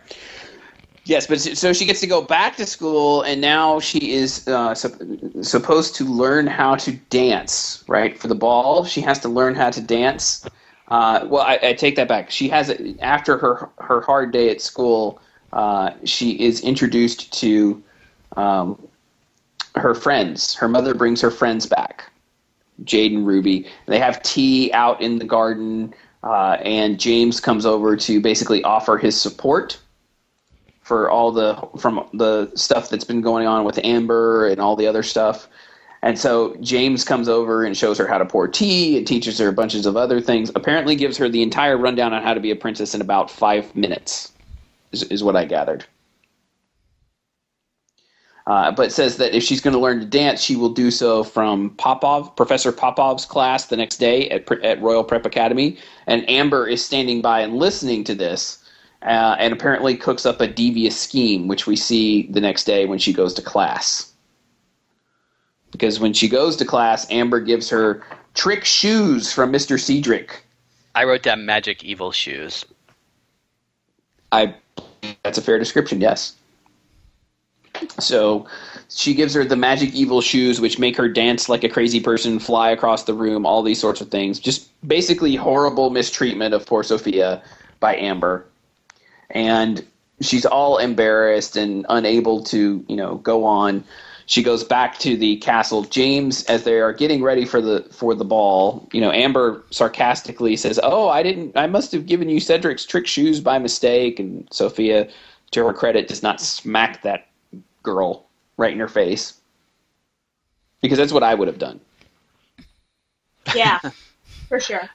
Yes, but so she gets to go back to school, and now she is uh, sup- supposed to learn how to dance. Right for the ball, she has to learn how to dance. Uh, well, I, I take that back. She has after her her hard day at school. Uh, she is introduced to um, her friends. Her mother brings her friends back, Jade and Ruby. They have tea out in the garden, uh, and James comes over to basically offer his support for all the from the stuff that's been going on with Amber and all the other stuff. And so James comes over and shows her how to pour tea and teaches her bunches of other things. Apparently, gives her the entire rundown on how to be a princess in about five minutes, is, is what I gathered. Uh, but says that if she's going to learn to dance, she will do so from Popov, Professor Popov's class the next day at, at Royal Prep Academy. And Amber is standing by and listening to this, uh, and apparently cooks up a devious scheme, which we see the next day when she goes to class. Because when she goes to class, Amber gives her trick shoes from Mr. Cedric. I wrote down magic evil shoes. I that's a fair description, yes. So she gives her the magic evil shoes, which make her dance like a crazy person, fly across the room, all these sorts of things. Just basically horrible mistreatment of poor Sofia by Amber. And she's all embarrassed and unable to, you know, go on. She goes back to the castle. James, as they are getting ready for the for the ball, you know, Amber sarcastically says, "Oh, I didn't. I must have given you Cedric's trick shoes by mistake." And Sofia, to her credit, does not smack that girl right in her face because that's what I would have done. Yeah, for sure.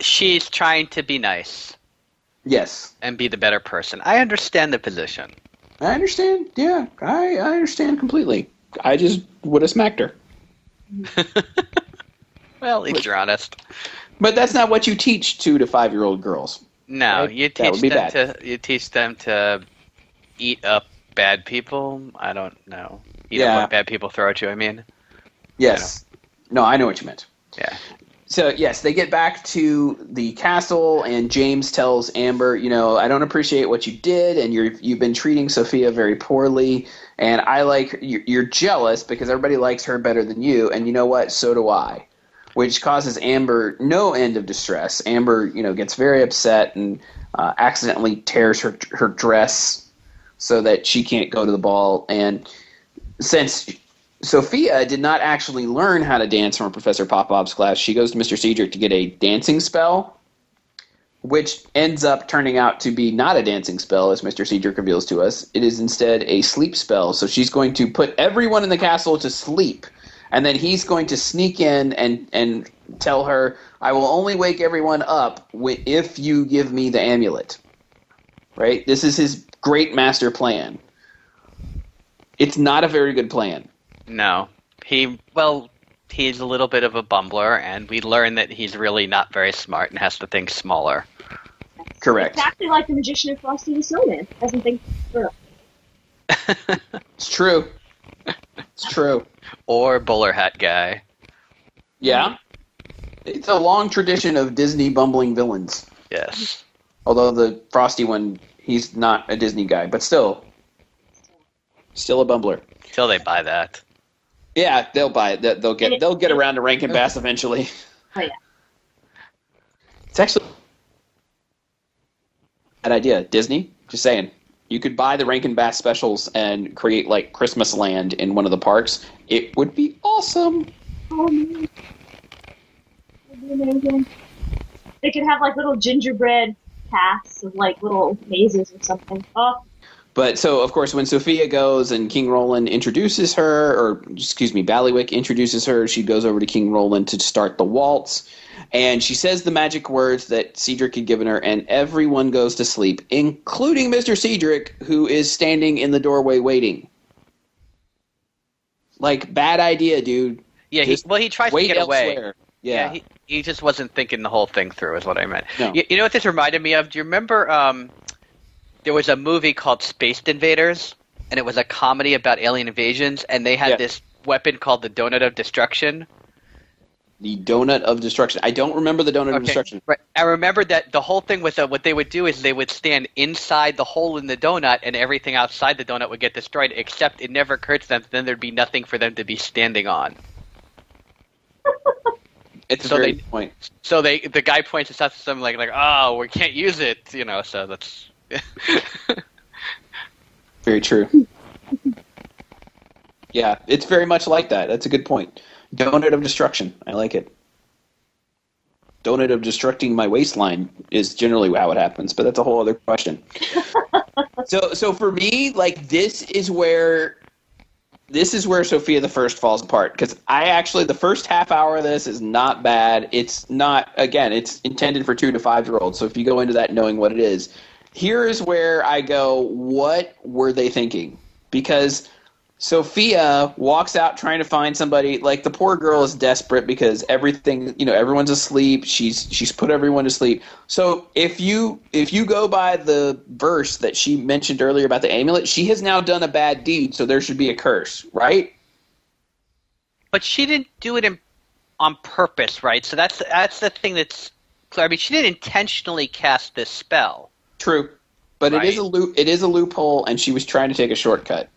She's trying to be nice Yes, and be the better person. I understand the position. I understand. Yeah, I I understand completely. I just would have smacked her. Well, at least you're honest. But that's not what you teach two to five year old girls. No, Right? you teach them bad. to you teach them to eat up bad people. I don't know. Eat Yeah. up what bad people throw at you. I mean, Yes. No, I know what you meant. yeah. So yes, they get back to the castle, and James tells Amber, you know, I don't appreciate what you did, and you're you've been treating Sofia very poorly, and I like you're, jealous because everybody likes her better than you, and you know what? So do I. which causes Amber no end of distress. Amber, you know, gets very upset and uh, accidentally tears her her dress so that she can't go to the ball. And since Sofia did not actually learn how to dance from Professor Popov's class, she goes to Mr. Cedric to get a dancing spell, which ends up turning out to be not a dancing spell, as Mr. Cedric reveals to us. It is instead a sleep spell. So she's going to put everyone in the castle to sleep and then he's going to sneak in and and tell her, "I will only wake everyone up if you give me the amulet." Right? This is his great master plan. It's not a very good plan. No, he well, he's a little bit of a bumbler, and we learn that he's really not very smart and has to think smaller. Correct. Exactly like the magician of Frosty the Snowman doesn't think through. it's true. It's true or bowler hat guy. Yeah. It's a long tradition of Disney bumbling villains. Yes. Although the Frosty one, he's not a Disney guy, but still, still a bumbler. Till they buy that. Yeah, they'll buy it. They'll get they'll get around to Rankin Bass eventually. Oh yeah. It's actually an idea. Disney, just saying you could buy the Rankin Bass specials and create like Christmas Land in one of the parks. It would be awesome. Oh man, be amazing. They could have like little gingerbread paths of like little mazes or something. Oh. But so, of course, when Sofia goes and King Roland introduces her, or excuse me, Baileywick introduces her, she goes over to King Roland to start the waltz. And she says the magic words that Cedric had given her, and everyone goes to sleep, including Mr. Cedric, who is standing in the doorway waiting. Like, bad idea, dude. Yeah, he, well, he tries to get elsewhere. away. Yeah. yeah he, he, just wasn't thinking the whole thing through, is what I meant. No. You, you, know what this reminded me of? Do you remember um, there was a movie called Spaced Invaders, and it was a comedy about alien invasions, and they had yeah. this weapon called the Donut of Destruction? the donut of destruction. I don't remember the donut okay. of destruction. Right. I remember that the whole thing with uh, what they would do is they would stand inside the hole in the donut, and everything outside the donut would get destroyed. Except it never occurred to them then there'd be nothing for them to be standing on. it's so a very they, point. So they the guy points this out to something like like oh we can't use it you know so that's very true. yeah, it's very much like that. That's a good point. Donut of destruction. I like it. Donut of destructing my waistline is generally how it happens, but that's a whole other question. so, so for me, like this is where this is where Sofia the First falls apart because I actually the first half hour of this is not bad. It's not again, it's intended for two to five year olds. So if you go into that knowing what it is, here is where I go. What were they thinking? Because Sofia walks out trying to find somebody. Like the poor girl is desperate because everything, you know, everyone's asleep. She's she's put everyone to sleep. So if you if you go by the verse that she mentioned earlier about the amulet, she has now done a bad deed, so there should be a curse, right? But she didn't do it in, on purpose, right? So that's that's the thing that's clear. I mean, she didn't intentionally cast this spell. True, but right? it is a loop. It is a loophole, and she was trying to take a shortcut.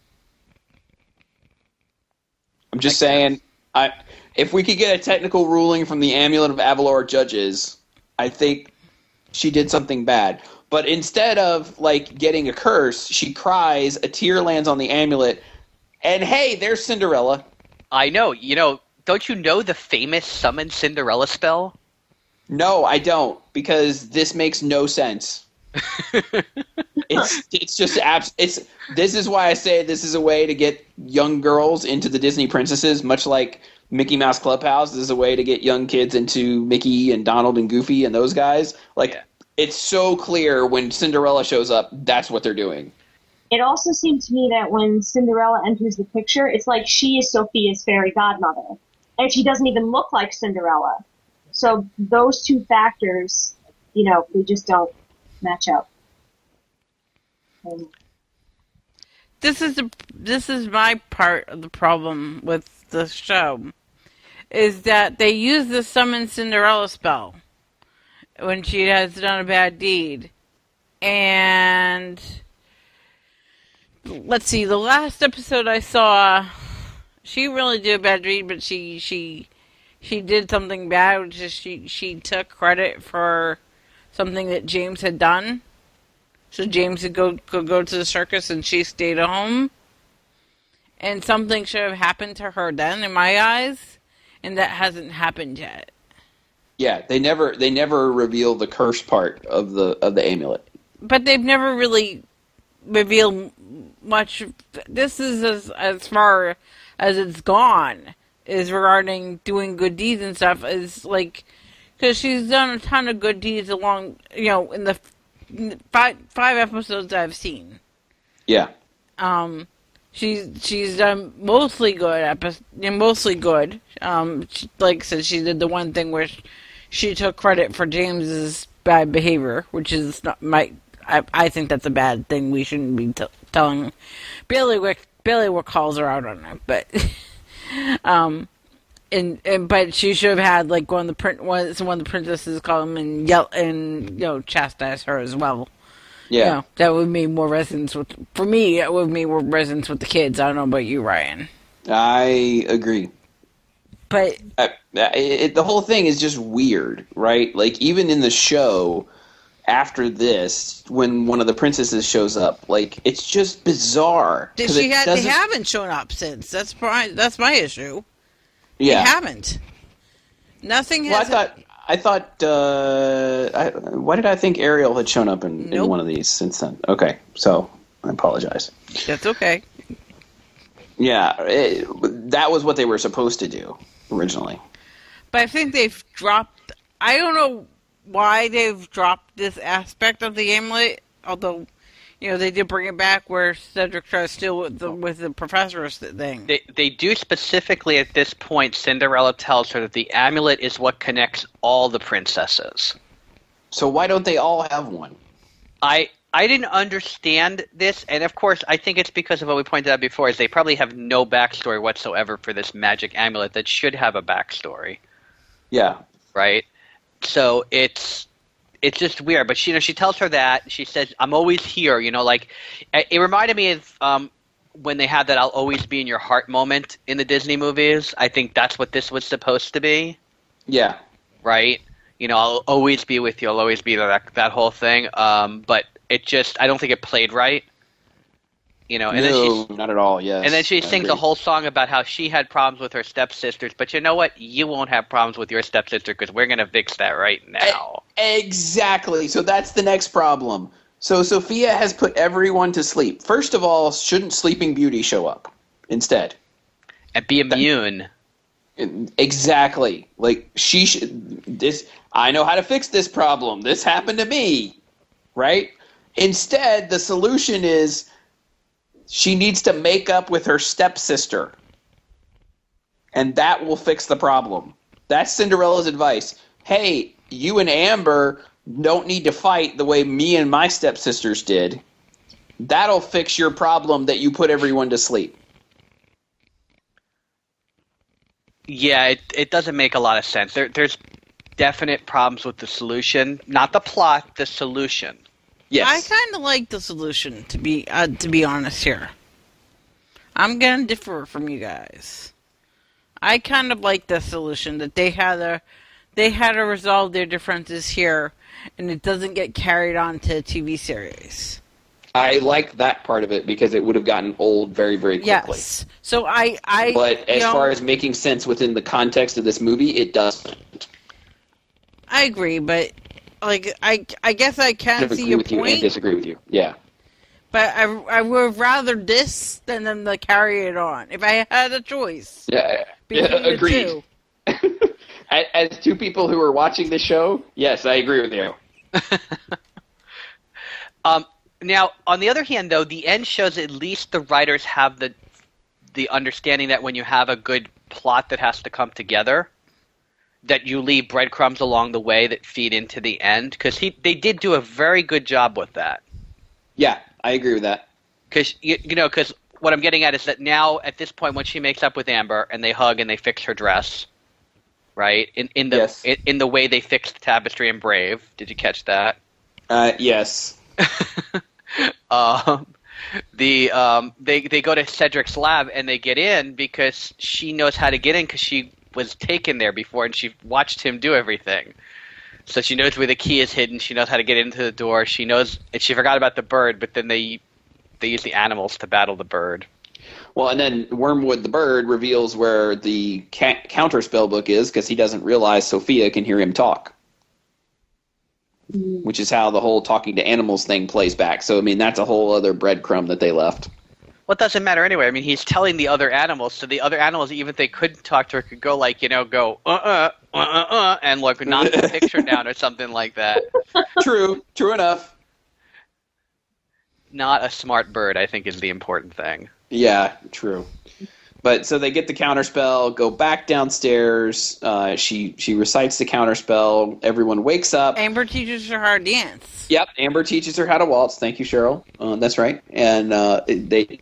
I'm just saying, I if we could get a technical ruling from the Amulet of Avalor judges, I think she did something bad. But instead of like getting a curse, she cries, a tear lands on the amulet, and hey, there's Cinderella. I know. You know, don't you know the famous summon Cinderella spell? No, I don't, because this makes no sense. it's it's just abs- it's this is why I say this is a way to get young girls into the Disney princesses, much like Mickey Mouse Clubhouse. This is a way to get young kids into Mickey and Donald and Goofy and those guys. Like yeah. it's so clear when Cinderella shows up, that's what they're doing. It also seemed to me that when Cinderella enters the picture, it's like she is Sofia's fairy godmother, and she doesn't even look like Cinderella. So those two factors, you know, they just don't match up. this is the this is my part of the problem with the show, is that they use the summon Cinderella spell when she has done a bad deed, and let's see, the last episode I saw, she really did a bad deed, but she she she did something bad, which is she she took credit for something that James had done. So James would go could go to the circus and she stayed at home. And something should have happened to her then, in my eyes, and that hasn't happened yet. Yeah, they never they never reveal the curse part of the of the amulet. But they've never really revealed much. This is as as far as it's gone is regarding doing good deeds and stuff. Is like because she's done a ton of good deeds along, you know, in the five five episodes I've seen. Yeah. Um, she's she's done mostly good epi- mostly good. Um, she, like I said, she did the one thing where she took credit for James's bad behavior, which is not my. I, I think that's a bad thing. We shouldn't be t- telling Billy what calls her out on it, but um, and, and but she should have had like one of the print one, one of the princesses call him and yell and you know chastise her as well. Yeah. You know, that would make more resonance with for me. It would make more resonance with the kids. I don't know about you, Ryan, I agree. but Uh, it, the whole thing is just weird, right? Like even in the show after this, when one of the princesses shows up, like it's just bizarre. Did 'cause she it had, they haven't shown up since. That's my that's my issue. Yeah. They haven't. Nothing Well, I thought I thought. Uh, I, why did I think Ariel had shown up in, in one of these since then? Okay, so I apologize. that's okay. Yeah, it, that was what they were supposed to do originally. But I think they've dropped. I don't know why they've dropped this aspect of the amulet. Although, you know, they did bring it back where Cedric tries to deal with the with the professor's thing. They they do specifically at this point. Cinderella tells her that the amulet is what connects all the princesses. So why don't they all have one? I I didn't understand this, and of course, I think it's because of what we pointed out before. Is they probably have no backstory whatsoever for this magic amulet that should have a backstory, Yeah, right? So it's it's just weird. But she, you know, she tells her that she says, "I'm always here." You know, like it it reminded me of um, when they had that "I'll always be in your heart" moment in the Disney movies. I think that's what this was supposed to be. yeah, right? You know, I'll always be with you. I'll always be there. That, that whole thing. Um, but it just, I don't think it played right. You know, and then no, she not at all. Yes, and then she I sings agree. a whole song about how she had problems with her stepsisters. But you know what? You won't have problems with your stepsister because we're gonna fix that right now. Exactly. So that's the next problem. So Sofia has put everyone to sleep. First of all, shouldn't Sleeping Beauty show up instead? And be immune. Exactly. Like she should. This I know how to fix this problem. This happened to me, right? Instead, the solution is she needs to make up with her stepsister, and that will fix the problem. That's Cinderella's advice. Hey, you and Amber don't need to fight the way me and my stepsisters did. That'll fix your problem that you put everyone to sleep. Yeah, it, it doesn't make a lot of sense. There, there's definite problems with the solution, not the plot, the solution. Yes. I kind of like the solution to be uh, to be honest here. I'm gonna differ from you guys. I kind of like the solution that they had a they had to resolve their differences here, and it doesn't get carried on to a TV series. I like that part of it because it would have gotten old very, very quickly. Yes. So I I But as know, far as making sense within the context of this movie, it doesn't. I agree, but like I I guess I I can kind see agree your with you and point. disagree with you. Yeah. But I, I would rather this than them to carry it on. If I had a choice Yeah. between yeah the agreed. two. as, as two people who are watching the show, yes, I agree with you. Um, now, on the other hand, though, the end shows at least the writers have the the understanding that when you have a good plot that has to come together, that you leave breadcrumbs along the way that feed into the end. Because he they did do a very good job with that. Yeah, I agree with that. Because you, you know, because what I'm getting at is that now at this point, when she makes up with Amber and they hug and they fix her dress, right? In in the Yes. in, in the way they fixed the Tapestry and Brave. Did you catch that? Uh, yes. um, the um, they they go to Cedric's lab and they get in because she knows how to get in because she was taken there before, and she watched him do everything. So she knows where the key is hidden. She knows how to get into the door. She knows, and she forgot about the bird. But then they they use the animals to battle the bird. Well, and then Wormwood the bird reveals where the ca- counter spell book is because he doesn't realize Sofia can hear him talk, hmm. which is how the whole talking to animals thing plays back. So I mean, that's a whole other breadcrumb that they left. Well, it doesn't matter anyway. I mean, he's telling the other animals, so the other animals, even if they couldn't talk to her, could go like, you know, go uh uh uh uh, uh and like knock the picture down or something like that. true, true enough. Not a smart bird, I think, is the important thing. Yeah, true. But so they get the counterspell, go back downstairs. Uh, she she recites the counterspell. Everyone wakes up. Amber teaches her how to dance. Yep, Amber teaches her how to waltz. Thank you, Cheryl. Uh, that's right. And uh, they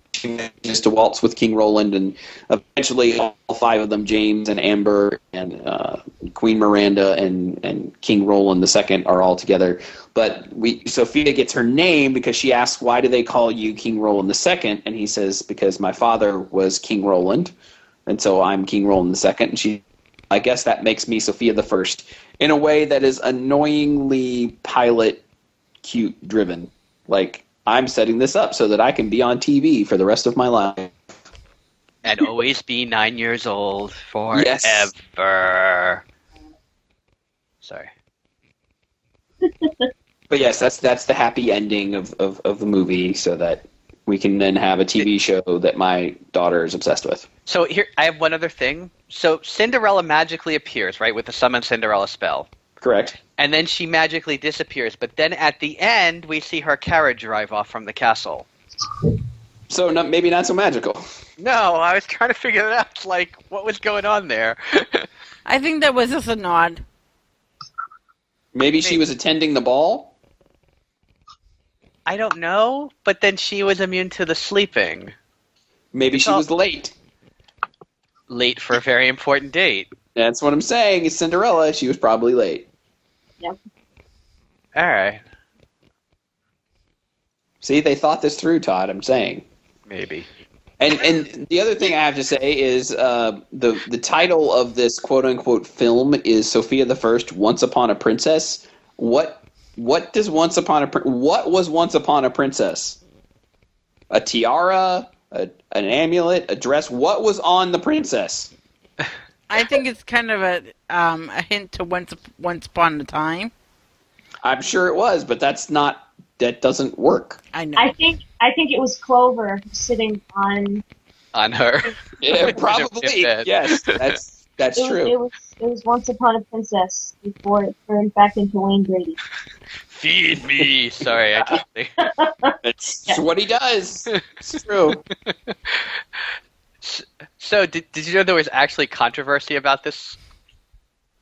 just to waltz with King Roland, and eventually all five of them, James and Amber and uh, Queen Miranda and and King Roland II, are all together. But we Sofia gets her name because she asks, "Why do they call you King Roland II?" And he says, "Because my father was King Roland, and so I'm King Roland II." And she, I guess that makes me Sofia the First in a way that is annoyingly pilot cute driven. Like I'm setting this up so that I can be on TV for the rest of my life. And always be nine years old forever. Yes. Sorry. But yes, that's that's the happy ending of, of, of the movie, so that we can then have a TV show that my daughter is obsessed with. So here, I have one other thing. So Cinderella magically appears, right, with the summon Cinderella spell. Correct. And then she magically disappears. But then at the end, we see her carriage drive off from the castle. So not, maybe not so magical. No, I was trying to figure it out. Like, what was going on there? I think that was just a nod. Maybe she was attending the ball. I don't know. But then she was immune to the sleeping. Maybe It's she all- was late. Late for a very important date. That's what I'm saying. Is Cinderella? She was probably late. All right. See, they thought this through, Todd. I'm saying. Maybe. And and the other thing I have to say is uh, the the title of this quote unquote film is Sofia the First: Once Upon a Princess. What what does Once Upon a Prin- what was Once Upon a Princess? A tiara, a, an amulet, a dress. What was on the princess? I think it's kind of a um, a hint to once once upon a time. I'm sure it was, but that's not that doesn't work. I know. I think I think it was Clover sitting on. On her. Yeah, probably. Yes, that's that's It was, true. it was it was Once Upon a Princess before it turned back into Wayne Brady. Feed me. Sorry, I just think. That's Yeah. what he does. It's true. So, did, did you know there was actually controversy about this?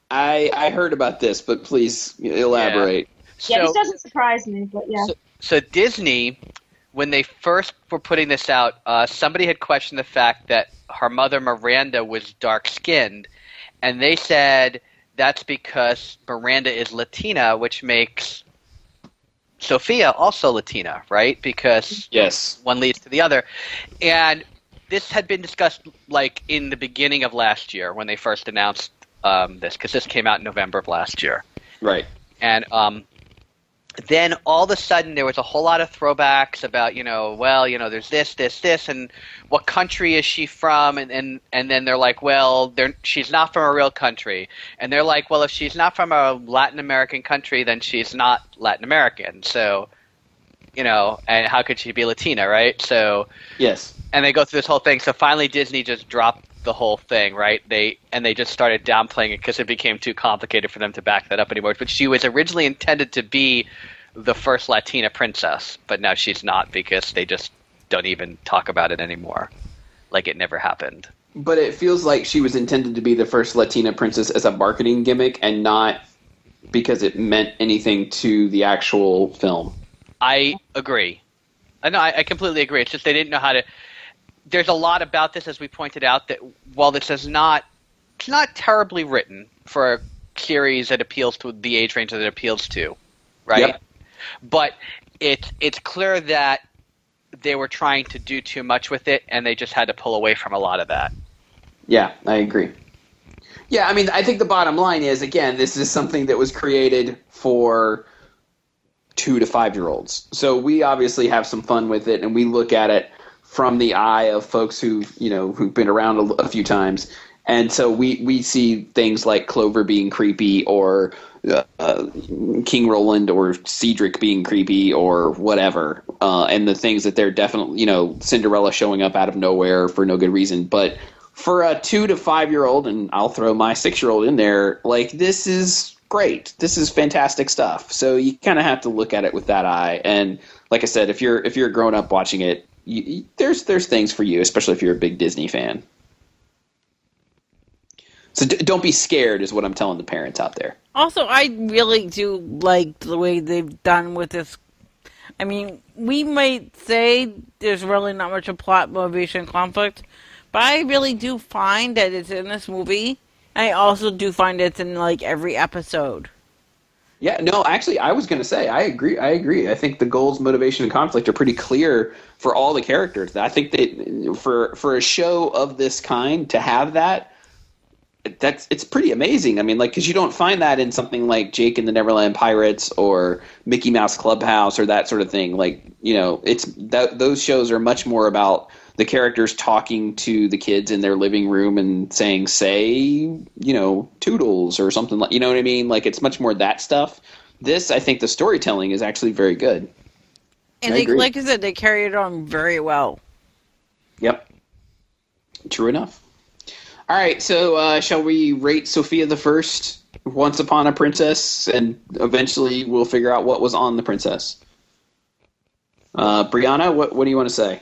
I I heard about this, but please elaborate. So, Yeah, this doesn't surprise me, but yeah. So- so Disney, when they first were putting this out, uh, somebody had questioned the fact that her mother Miranda was dark skinned, and they said that's because Miranda is Latina, which makes Sofia also Latina, right? Because Yes. one leads to the other. And this had been discussed like in the beginning of last year when they first announced um, this, because this came out in November of last year. Right. And um, then all of a sudden there was a whole lot of throwbacks about, you know, well, you know, there's this, this, this, and what country is she from? And and, and then they're like, well, they're, she's not from a real country. And they're like, well, if she's not from a Latin American country, then she's not Latin American. So, you know, and how could she be Latina, right? So, Yes. and they go through this whole thing. So finally, Disney just dropped the whole thing, right? They and they just started downplaying it because it became too complicated for them to back that up anymore. But she was originally intended to be the first Latina princess, but now she's not because they just don't even talk about it anymore, like it never happened. But it feels like she was intended to be the first Latina princess as a marketing gimmick and not because it meant anything to the actual film. I agree. Uh, I know. I, I completely agree. It's just they didn't know how to. There's a lot about this, as we pointed out, that while this is not, it's not terribly written for a series that appeals to the age range that it appeals to, right? Yep. But it's it's clear that they were trying to do too much with it, and they just had to pull away from a lot of that. Yeah, I agree. Yeah, I mean, I think the bottom line is again, this is something that was created for two to five year olds. So we obviously have some fun with it, and we look at it from the eye of folks who you know who've been around a, a few times, and so we we see things like Clover being creepy or. Uh, King Roland or Cedric being creepy or whatever, uh, and the things that they're definitely, you know, Cinderella showing up out of nowhere for no good reason. But for a two to five year old, and I'll throw my six year old in there, like this is great. This is fantastic stuff. So you kind of have to look at it with that eye. And like I said, if you're if you're a grown up watching it, you, you, there's there's things for you, especially if you're a big Disney fan. So d- don't be scared, is what I'm telling the parents out there. Also, I really do like the way they've done with this. I mean, we might say there's really not much of plot, motivation, conflict, but I really do find that it's in this movie. I also do find it's in like every episode. Yeah, no, actually, I was going to say I agree. I agree. I think the goals, motivation, and conflict are pretty clear for all the characters. I think that for for a show of this kind to have that, that's it's pretty amazing. I mean, like because you don't find that in something like Jake and the Neverland Pirates or Mickey Mouse Clubhouse or that sort of thing. Like you know, it's that those shows are much more about the characters talking to the kids in their living room and saying, say, you know, toodles or something like, you know what I mean? Like it's much more that stuff. This, I think, the storytelling is actually very good. And I they, agree. like I said, they carry it on very well. Yep. True enough. All right, so uh, shall we rate Sofia the First, Once Upon a Princess, and eventually we'll figure out what was on the princess. Uh, Brianna, what what do you want to say?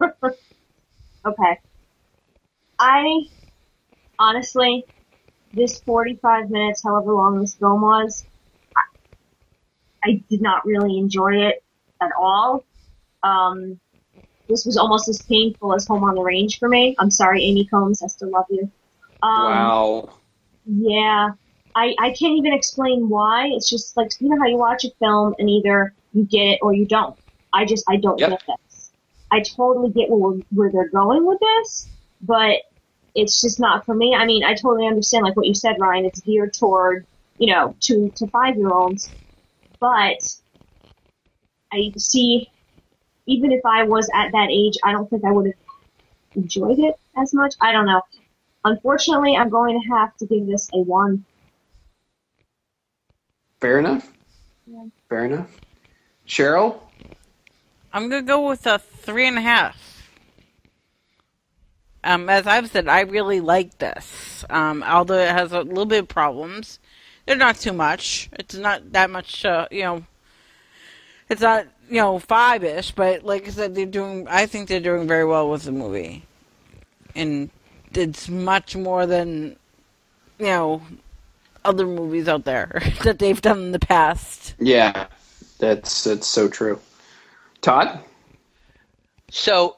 Okay. I honestly, this 45 minutes, however long this film was, I, I did not really enjoy it at all. Um, this was almost as painful as Home on the Range for me. I'm sorry, Amy Combs. I still love you. Um, wow. yeah. I, I can't even explain why. It's just like, you know how you watch a film and either you get it or you don't. I just, I don't Yep. get this. I totally get where, where they're going with this, but it's just not for me. I mean, I totally understand, like what you said, Ryan, it's geared toward, you know, two to five year olds, but I see, even if I was at that age, I don't think I would have enjoyed it as much. I don't know. Unfortunately, I'm going to have to give this a one. Fair enough. Yeah. Fair enough. Cheryl? I'm gonna go with a three and a half. Um, as I've said, I really like this. Um, although it has a little bit of problems, they're not too much. It's not that much. Uh, you know, it's not you know five ish, but like I said, they're doing. I think they're doing very well with the movie, and it's much more than you know other movies out there that they've done in the past. Yeah, that's that's so true. Todd? So,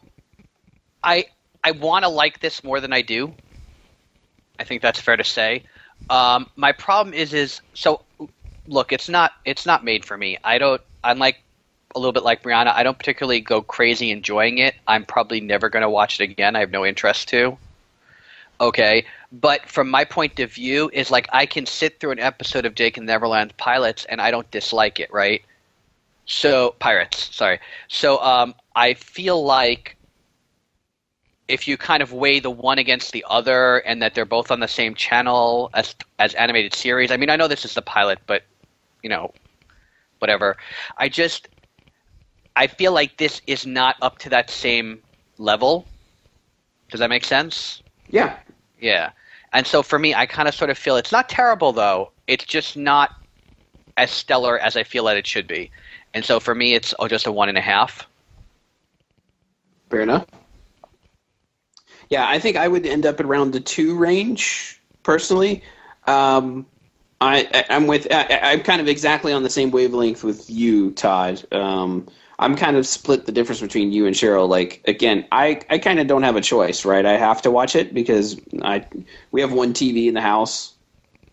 I I want to like this more than I do. I think that's fair to say. Um, my problem is is so look, it's not it's not made for me. I don't. I'm like a little bit like Brianna. I don't particularly go crazy enjoying it. I'm probably never going to watch it again. I have no interest to. Okay, but from my point of view, is like I can sit through an episode of Jake and Neverland Pilots and I don't dislike it, right? So pirates, sorry. So um, I feel like if you kind of weigh the one against the other, and that they're both on the same channel as as animated series. I mean, I know this is the pilot, but you know, whatever. I just I feel like this is not up to that same level. Does that make sense? Yeah. Yeah. And so for me, I kind of sort of feel it's not terrible though. It's just not as stellar as I feel that it should be. And so for me, it's just a one and a half. Fair enough. Yeah, I think I would end up around the two range personally. Um, I, I'm with I, I'm kind of exactly on the same wavelength with you, Todd. Um, I'm kind of split the difference between you and Cheryl. Like again, I I kind of don't have a choice, right? I have to watch it because I we have one TV in the house,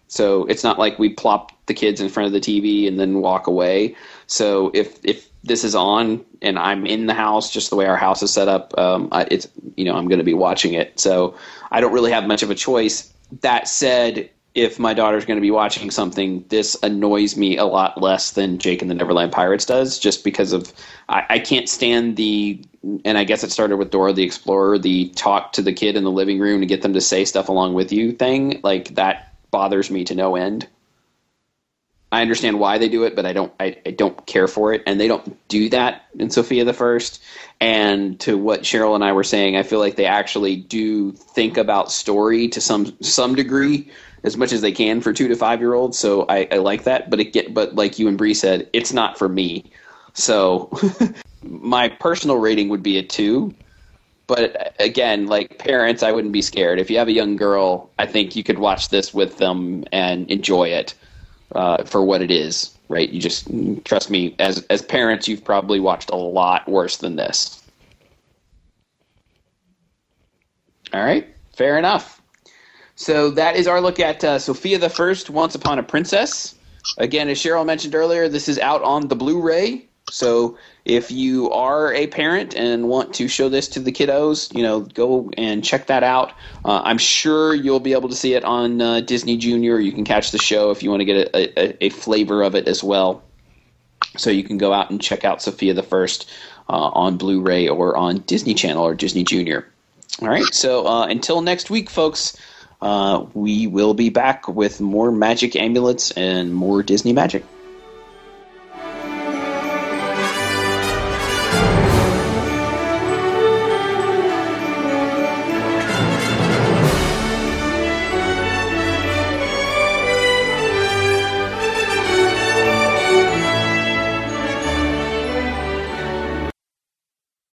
so it's not like we plop the kids in front of the TV and then walk away. So if if this is on and I'm in the house, just the way our house is set up, um, I, it's you know I'm going to be watching it. So I don't really have much of a choice. That said, if my daughter's going to be watching something, this annoys me a lot less than Jake and the Neverland Pirates does, just because of I, I can't stand the and I guess it started with Dora the Explorer, the talk to the kid in the living room to get them to say stuff along with you thing. Like that bothers me to no end. I understand why they do it, but I don't I, I, don't care for it. And they don't do that in Sofia the First. And to what Cheryl and I were saying, I feel like they actually do think about story to some some degree as much as they can for two to five year olds. So I, I like that. But it get but like you and Bree said, it's not for me. So my personal rating would be a two. But again, like parents, I wouldn't be scared. If you have a young girl, I think you could watch this with them and enjoy it uh, for what it is, right? You just trust me. As as parents, you've probably watched a lot worse than this. All right, fair enough. So that is our look at uh, Sofia the First, Once Upon a Princess. Again, as Cheryl mentioned earlier, this is out on the Blu-ray. So if you are a parent and want to show this to the kiddos, you know, go and check that out. Uh, I'm sure you'll be able to see it on uh, Disney Junior. You can catch the show if you want to get a, a, a, flavor of it as well. So you can go out and check out Sofia the First uh, on Blu-ray or on Disney Channel or Disney Junior. All right. So uh, until next week, folks, uh, we will be back with more magic amulets and more Disney magic.